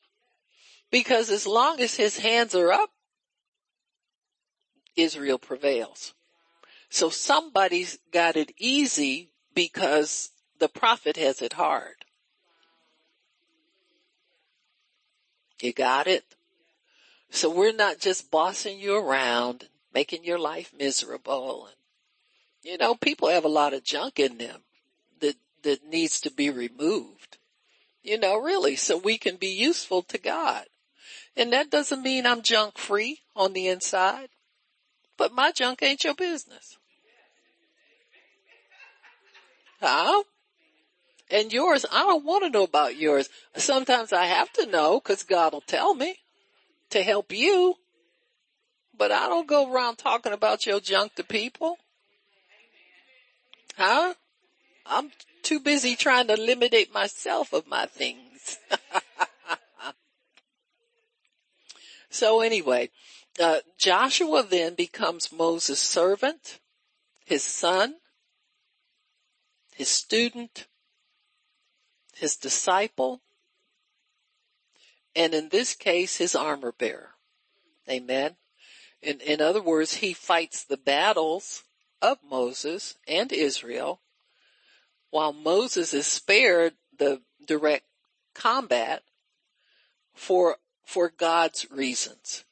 Because as long as his hands are up, Israel prevails. So somebody's got it easy because the prophet has it hard. You got it? So we're not just bossing you around, making your life miserable. And, you know, people have a lot of junk in them that, that needs to be removed. You know, really, so we can be useful to God. And that doesn't mean I'm junk free on the inside, but my junk ain't your business. Huh? And yours, I don't want to know about yours. Sometimes I have to know because God will tell me to help you. But I don't go around talking about your junk to people. Huh? I'm too busy trying to eliminate myself of my things. <laughs> So anyway, uh, Joshua then becomes Moses' servant, his son, his student, his disciple, and in this case, his armor bearer. Amen. In, in other words, he fights the battles of Moses and Israel while Moses is spared the direct combat for for God's reasons.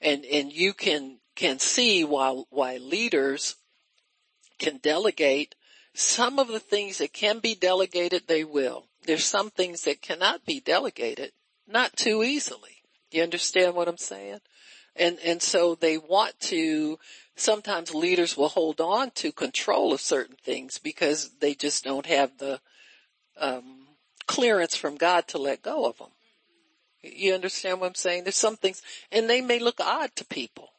And, and you can, can see why, why leaders can delegate some of the things that can be delegated, they will. There's some things that cannot be delegated, not too easily. You understand what I'm saying? And, and so they want to, sometimes leaders will hold on to control of certain things because they just don't have the, um, clearance from God to let go of them. You understand what I'm saying? There's some things, and they may look odd to people.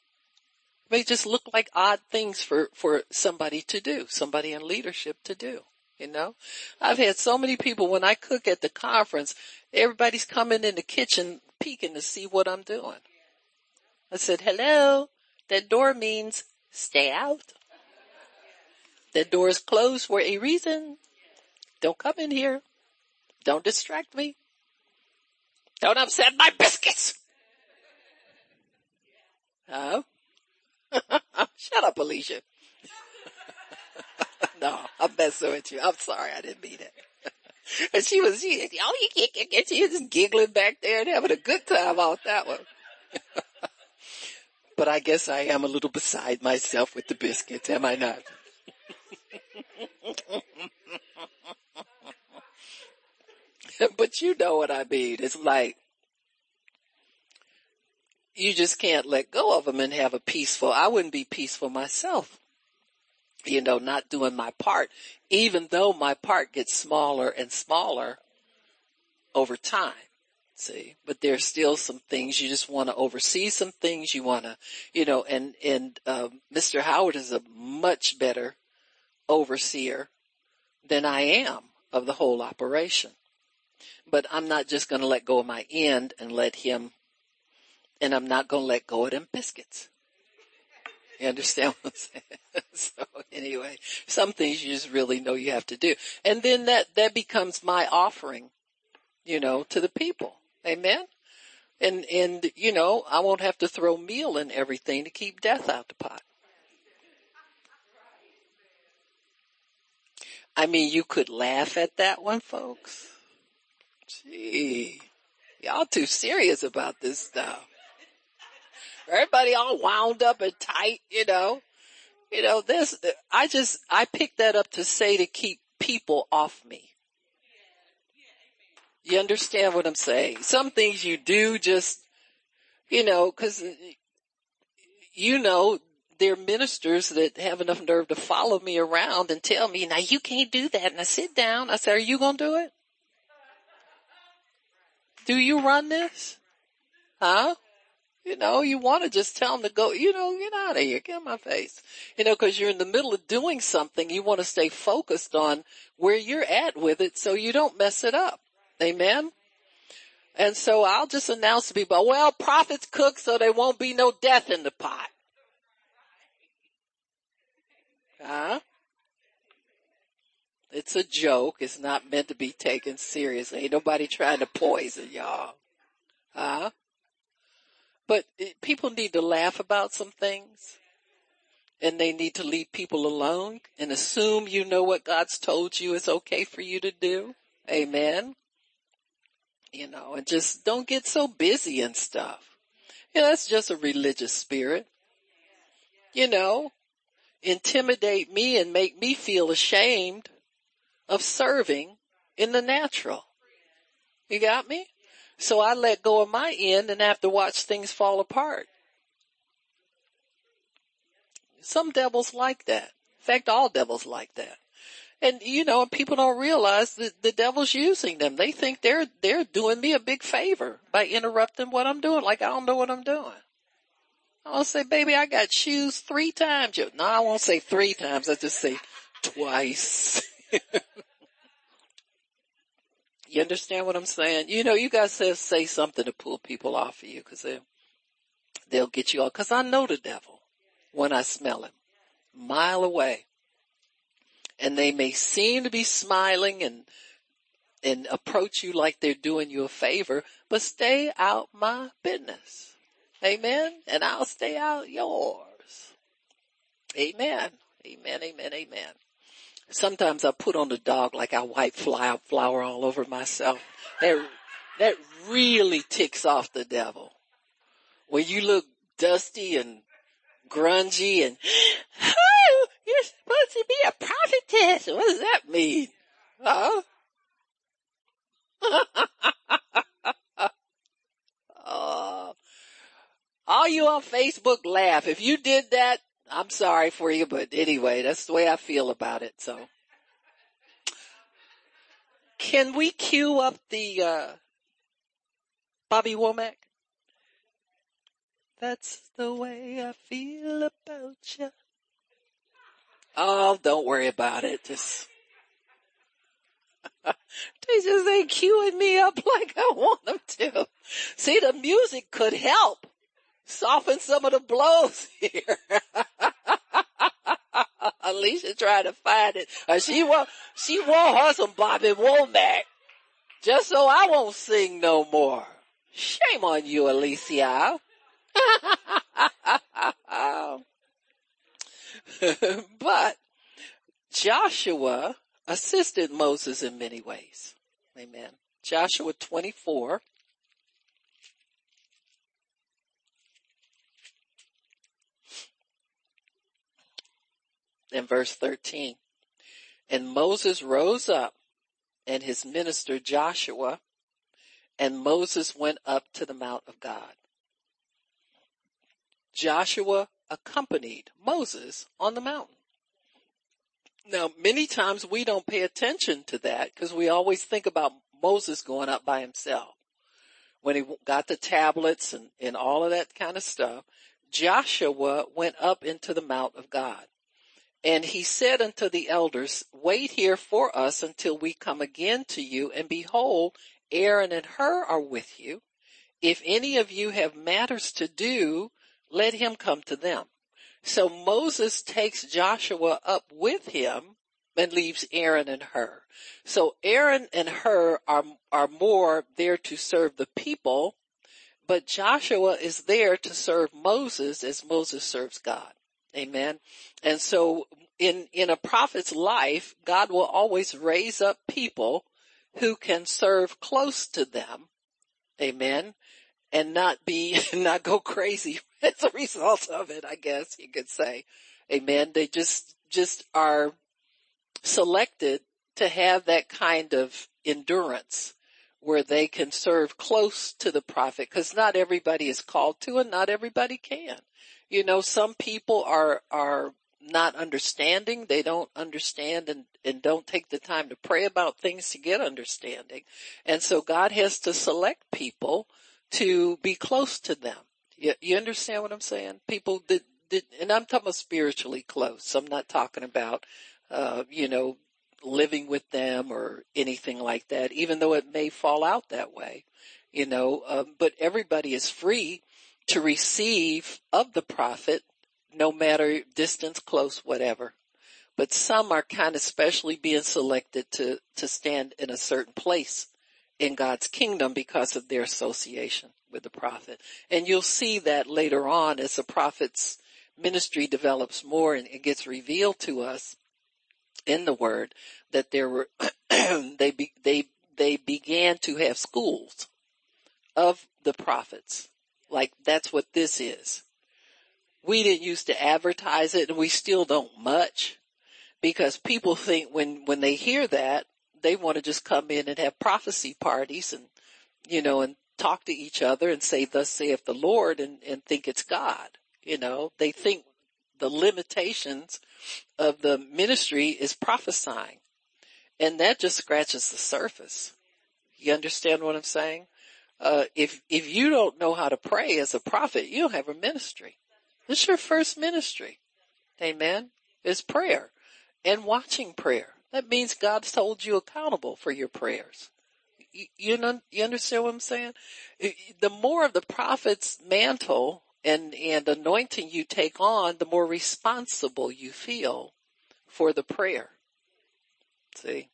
May just look like odd things for, for somebody to do, somebody in leadership to do. You know, I've had so many people when I cook at the conference, everybody's coming in the kitchen peeking to see what I'm doing. I said, hello, that door means stay out. That door is closed for a reason. Don't come in here. Don't distract me. Don't upset my biscuits. Oh. <laughs> Shut up, Alicia. <laughs> no, I'm messing with you. I'm sorry. I didn't mean it. and <laughs> she was, she, oh, you can't get, she was just giggling back there and having a good time off that one. But I guess I am a little beside myself with the biscuits, am I not? <laughs> but you know what I mean. It's like, you just can't let go of them and have a peaceful, I wouldn't be peaceful myself. You know, not doing my part, even though my part gets smaller and smaller over time. See, but there's still some things you just want to oversee some things you want to, you know, and, and, um, Mr. Howard is a much better overseer than I am of the whole operation but I'm not just going to let go of my end and let him, and I'm not going to let go of them biscuits. You understand what I'm saying? <laughs> so anyway, some things you just really know you have to do. And then that, that becomes my offering, you know, to the people. Amen. And, and, you know, I won't have to throw meal and everything to keep death out the pot. I mean, you could laugh at that one, folks. Gee, y'all too serious about this stuff. Everybody all wound up and tight, you know. You know, this, I just, I picked that up to say to keep people off me. You understand what I'm saying? Some things you do just, you know, cause you know there are ministers that have enough nerve to follow me around and tell me, now you can't do that. And I sit down. I say, are you going to do it? Do you run this? Huh? You know, you want to just tell them to go, you know, get out of here, get my face. You know, cause you're in the middle of doing something. You want to stay focused on where you're at with it so you don't mess it up. Amen. And so I'll just announce to people, well, prophets cook so there won't be no death in the pot. Huh? It's a joke. It's not meant to be taken seriously. Ain't nobody trying to poison y'all. Huh? But people need to laugh about some things and they need to leave people alone and assume you know what God's told you is okay for you to do. Amen you know, and just don't get so busy and stuff. Know, that's just a religious spirit. You know, intimidate me and make me feel ashamed of serving in the natural. You got me? So I let go of my end and have to watch things fall apart. Some devils like that. In fact, all devils like that. And you know, people don't realize that the devil's using them. They think they're, they're doing me a big favor by interrupting what I'm doing. Like I don't know what I'm doing. I'll say, baby, I got shoes three times. No, I won't say three times. I just say twice. <laughs> you understand what I'm saying? You know, you guys to say something to pull people off of you because they, they'll get you all. Cause I know the devil when I smell him mile away and they may seem to be smiling and and approach you like they're doing you a favor, but stay out my business. Amen. And I'll stay out yours. Amen. Amen. Amen. Amen. Sometimes I put on the dog like I wipe fly flour all over myself. That, that really ticks off the devil. When you look dusty and grungy and, you're supposed to be a prophetess. What does that mean? Huh? uh, <laughs> all you on Facebook laugh. If you did that, I'm sorry for you, but anyway, that's the way I feel about it, so. Can we cue up the, uh, Bobby Womack? That's the way I feel about you. Oh, don't worry about it. Just, <laughs> they just ain't queuing me up like I want them to. See, the music could help soften some of the blows here. <laughs> Alicia trying to find it. Uh, she want, she want her some Bobby Womack. Just so I won't sing no more. Shame on you, Alicia. <laughs> <laughs> but Joshua assisted Moses in many ways. Amen. Joshua 24. And verse 13. And Moses rose up and his minister Joshua and Moses went up to the mount of God. Joshua accompanied Moses on the mountain. Now, many times we don't pay attention to that because we always think about Moses going up by himself. When he got the tablets and, and all of that kind of stuff, Joshua went up into the mount of God. And he said unto the elders, wait here for us until we come again to you. And behold, Aaron and Hur are with you. If any of you have matters to do, let him come to them. So Moses takes Joshua up with him and leaves Aaron and Hur. So Aaron and Hur are, are more there to serve the people, but Joshua is there to serve Moses as Moses serves God. Amen. And so in, in a prophet's life, God will always raise up people who can serve close to them. Amen and not be, <laughs> not go crazy <laughs> as a result of it, I guess you could say. Amen. They just, just are selected to have that kind of endurance where they can serve close to the prophet because not everybody is called to and not everybody can. You know, some people are, are not understanding. They don't understand and, and don't take the time to pray about things to get understanding. And so God has to select people to be close to them. You, you understand what I'm saying? People that, that, and I'm talking about spiritually close. I'm not talking about, uh, you know, living with them or anything like that, even though it may fall out that way, you know, um, but everybody is free to receive of the prophet no matter distance, close, whatever. But some are kind of specially being selected to, to stand in a certain place in God's kingdom because of their association with the prophet. And you'll see that later on as the prophet's ministry develops more and it gets revealed to us in the word that there were, <clears throat> they, be, they, they began to have schools of the prophets. Like that's what this is we didn't used to advertise it and we still don't much because people think when, when they hear that, they want to just come in and have prophecy parties and, you know, and talk to each other and say, thus saith the Lord and, and think it's God. You know, they think the limitations of the ministry is prophesying and that just scratches the surface. You understand what I'm saying? Uh, if, if you don't know how to pray as a prophet, you don't have a ministry. Is your first ministry. Amen. Is prayer and watching prayer. That means God's told you accountable for your prayers. You, you, know, you understand what I'm saying? The more of the prophet's mantle and, and anointing you take on, the more responsible you feel for the prayer. See,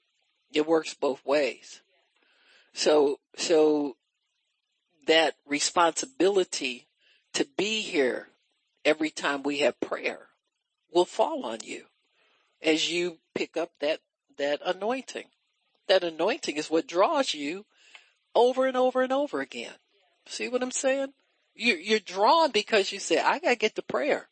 it works both ways. So, so that responsibility to be here every time we have prayer will fall on you as you pick up that, that anointing. That anointing is what draws you over and over and over again. See what I'm saying? You, you're drawn because you say, I gotta get to prayer.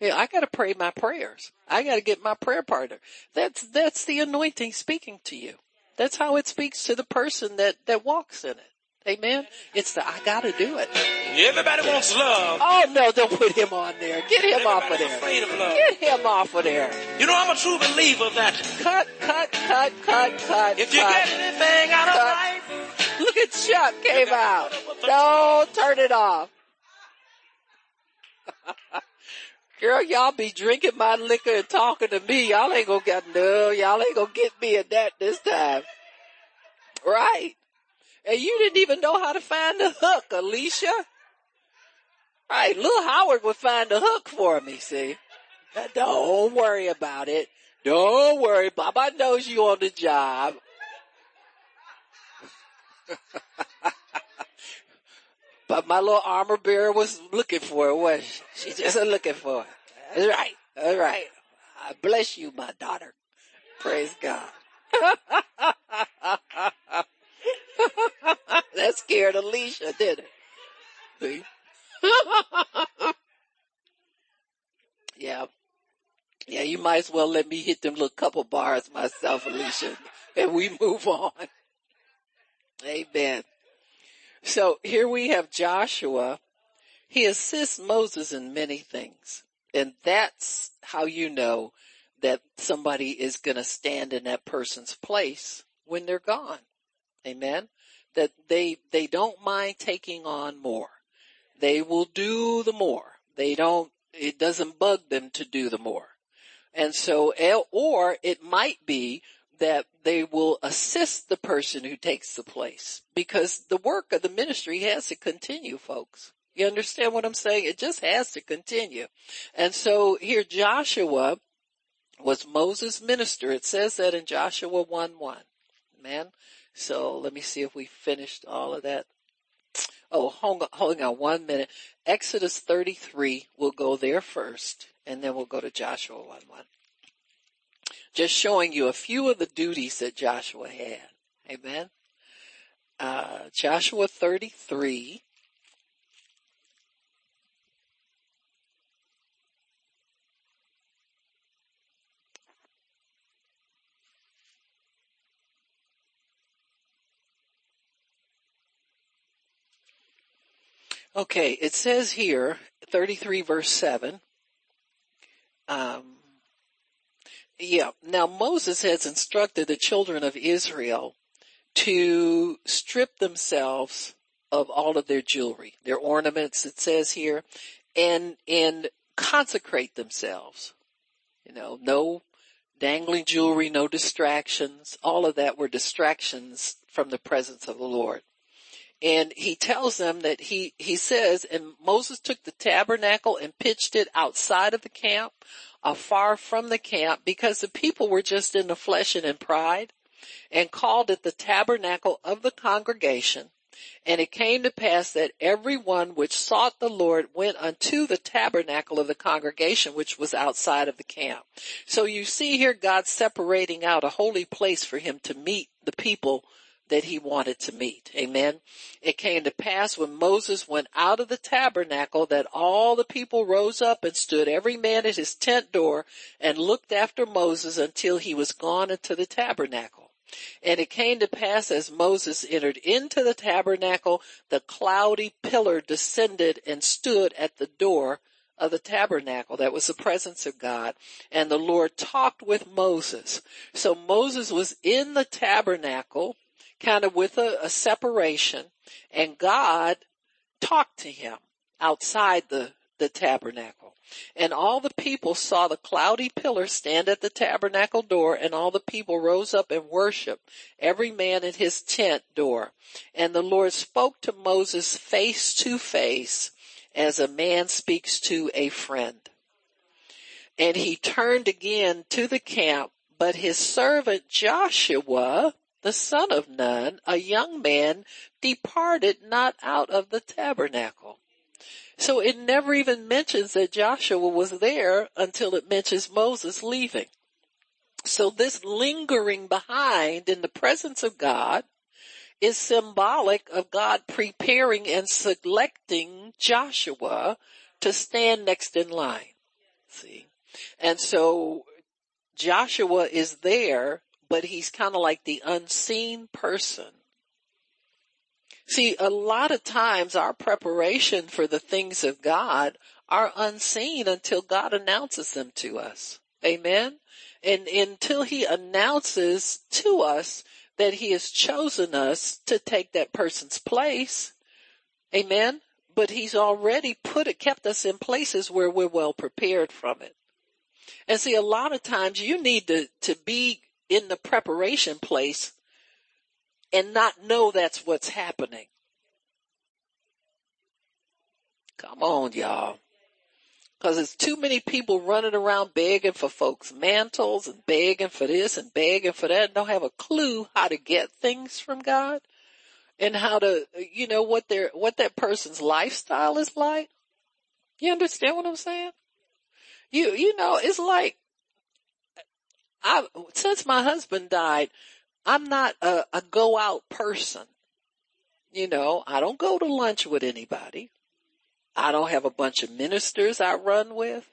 Yeah, I gotta pray my prayers. I gotta get my prayer partner. That's, that's the anointing speaking to you. That's how it speaks to the person that, that walks in it. Amen. It's the I gotta do it. Everybody wants love. Oh no, don't put him on there. Get him off of there. afraid of love. Get him off of there. You know, I'm a true believer of that Cut, cut, cut, cut, cut. if you cut. get anything out of Cut. life, Look at Chuck came out. Don't turn it off. <laughs> Girl, y'all be drinking my liquor and talking to me. Y'all ain't gonna get, no, y'all ain't gonna get me at that this time. Right. And you didn't even know how to find the hook, Alicia. Right, Lil Howard would find the hook for me, see. Don't worry about it. Don't worry. Baba knows you on the job. <laughs> but my little armor bearer was looking for it, was she? She just looking for it. That's right. That's. I bless you, my daughter. Praise God. <laughs> <laughs> that scared Alicia, didn't it? See? <laughs> yeah. Yeah, you might as well let me hit them little couple bars myself, Alicia, <laughs> and we move on. Amen. So here we have Joshua. He assists Moses in many things. And that's how you know that somebody is going to stand in that person's place when they're gone. Amen. That they, they don't mind taking on more. They will do the more. They don't, it doesn't bug them to do the more. And so, eh, or it might be that they will assist the person who takes the place because the work of the ministry has to continue, folks. You understand what I'm saying? It just has to continue. And so here Joshua was Moses' minister. It says that in Joshua 1 1. Man. So let me see if we finished all of that. Oh, hold on, hold on one minute. Exodus 33, we'll go there first, and then we'll go to Joshua 1 1. Just showing you a few of the duties that Joshua had. Amen. Uh, Joshua 33. Okay, it says here, 33 verse 7. Um, yeah. Now Moses has instructed the children of Israel to strip themselves of all of their jewelry, their ornaments, it says here, and, and consecrate themselves. You know, no dangling jewelry, no distractions. All of that were distractions from the presence of the Lord. And he tells them that he, he says, and Moses took the tabernacle and pitched it outside of the camp, uh, afar from the camp, because the people were just in the flesh and in pride, and called it the tabernacle of the congregation. And it came to pass that every one which sought the Lord went unto the tabernacle of the congregation, which was outside of the camp. So you see here God separating out a holy place for him to meet the people that he wanted to meet. Amen. It came to pass when Moses went out of the tabernacle that all the people rose up and stood every man at his tent door and looked after Moses until he was gone into the tabernacle. And it came to pass as Moses entered into the tabernacle, the cloudy pillar descended and stood at the door of the tabernacle. That was the presence of God. And the Lord talked with Moses. So Moses was in the tabernacle, kind of with a, a separation, and God talked to him outside the, the tabernacle. And all the people saw the cloudy pillar stand at the tabernacle door and all the people rose up and worshiped, every man in his tent door. And the Lord spoke to Moses face to face as a man speaks to a friend. And he turned again to the camp, but his servant Joshua, the son of Nun, a young man, departed not out of the tabernacle. So it never even mentions that Joshua was there until it mentions Moses leaving. So this lingering behind in the presence of God is symbolic of God preparing and selecting Joshua to stand next in line. See? And so Joshua is there, but he's kind of like the unseen person See, a lot of times our preparation for the things of God are unseen until God announces them to us. Amen. And until he announces to us that he has chosen us to take that person's place. Amen. But he's already put it, kept us in places where we're well prepared from it. And see, a lot of times you need to, to be in the preparation place and not know that's what's happening. Come on, y'all. Cause there's too many people running around begging for folks mantles and begging for this and begging for that and don't have a clue how to get things from God and how to, you know, what their, what that person's lifestyle is like. You understand what I'm saying? You, you know, it's like, I, since my husband died, I'm not a, a go out person. You know, I don't go to lunch with anybody. I don't have a bunch of ministers I run with.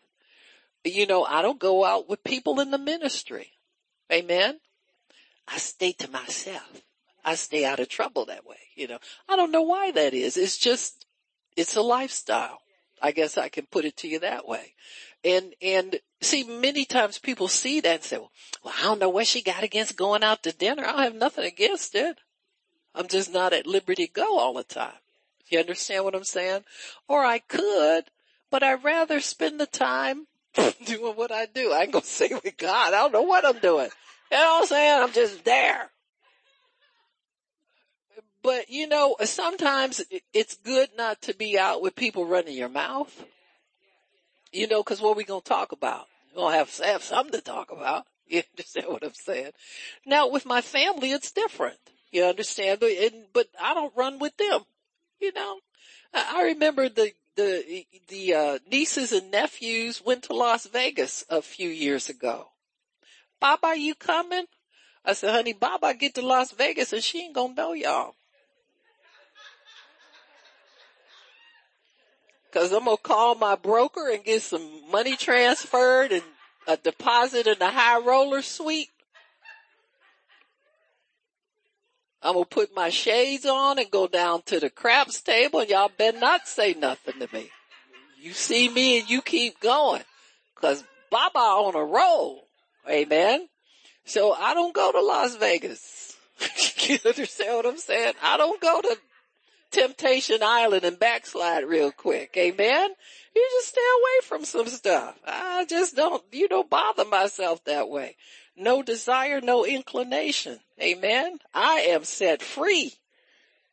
You know, I don't go out with people in the ministry. Amen. I stay to myself. I stay out of trouble that way. You know, I don't know why that is. It's just, it's a lifestyle. I guess I can put it to you that way. And, and see, many times people see that and say, well, I don't know what she got against going out to dinner. I have nothing against it. I'm just not at liberty to go all the time. You understand what I'm saying? Or I could, but I'd rather spend the time <laughs> doing what I do. I ain't gonna say with God. I don't know what I'm doing. You know what I'm saying? I'm just there. But you know, sometimes it's good not to be out with people running your mouth. You know, cause what are we gonna talk about? We're going to have, have something to talk about. <laughs> You understand what I'm saying? Now with my family, it's different. You understand? But, and, but I don't run with them. You know, I, I remember the, the, the, uh, nieces and nephews went to Las Vegas a few years ago. Baba, you coming? I said, honey, Baba get to Las Vegas and she ain't gonna know y'all. Cause I'm gonna call my broker and get some money transferred and a deposit in the high roller suite. I'm gonna put my shades on and go down to the craps table and y'all better not say nothing to me. You see me and you keep going. Cause Baba on a roll. Amen. So I don't go to Las Vegas. <laughs> you understand what I'm saying? I don't go to Temptation Island and backslide real quick. Amen. You just stay away from some stuff. I just don't, you don't bother myself that way. No desire, no inclination. Amen. I am set free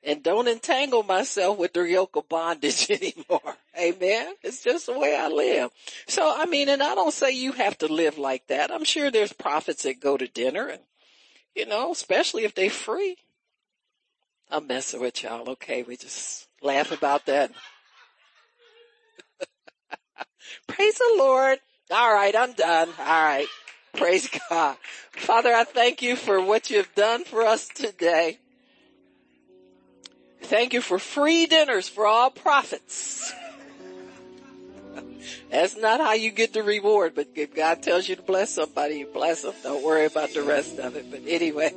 and don't entangle myself with the yoke of bondage <laughs> anymore. Amen. It's just the way I live. So, I mean, and I don't say you have to live like that. I'm sure there's prophets that go to dinner and, you know, especially if they're free. I'm messing with y'all. Okay. We just laugh about that. <laughs> Praise the Lord. All right. I'm done. All right. Praise God. Father, I thank you for what you've done for us today. Thank you for free dinners for all prophets. That's not how you get the reward, but if God tells you to bless somebody, you bless them. Don't worry about the rest of it. But anyway,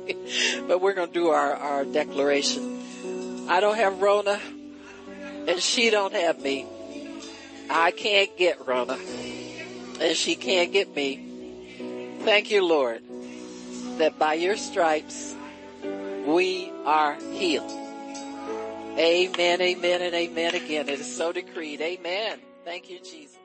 <laughs> but we're going to do our, our declaration. I don't have Rona and she don't have me. I can't get Rona and she can't get me. Thank you, Lord, that by your stripes we are healed. Amen, amen, and amen again. It is so decreed. Amen. Thank you, Jesus.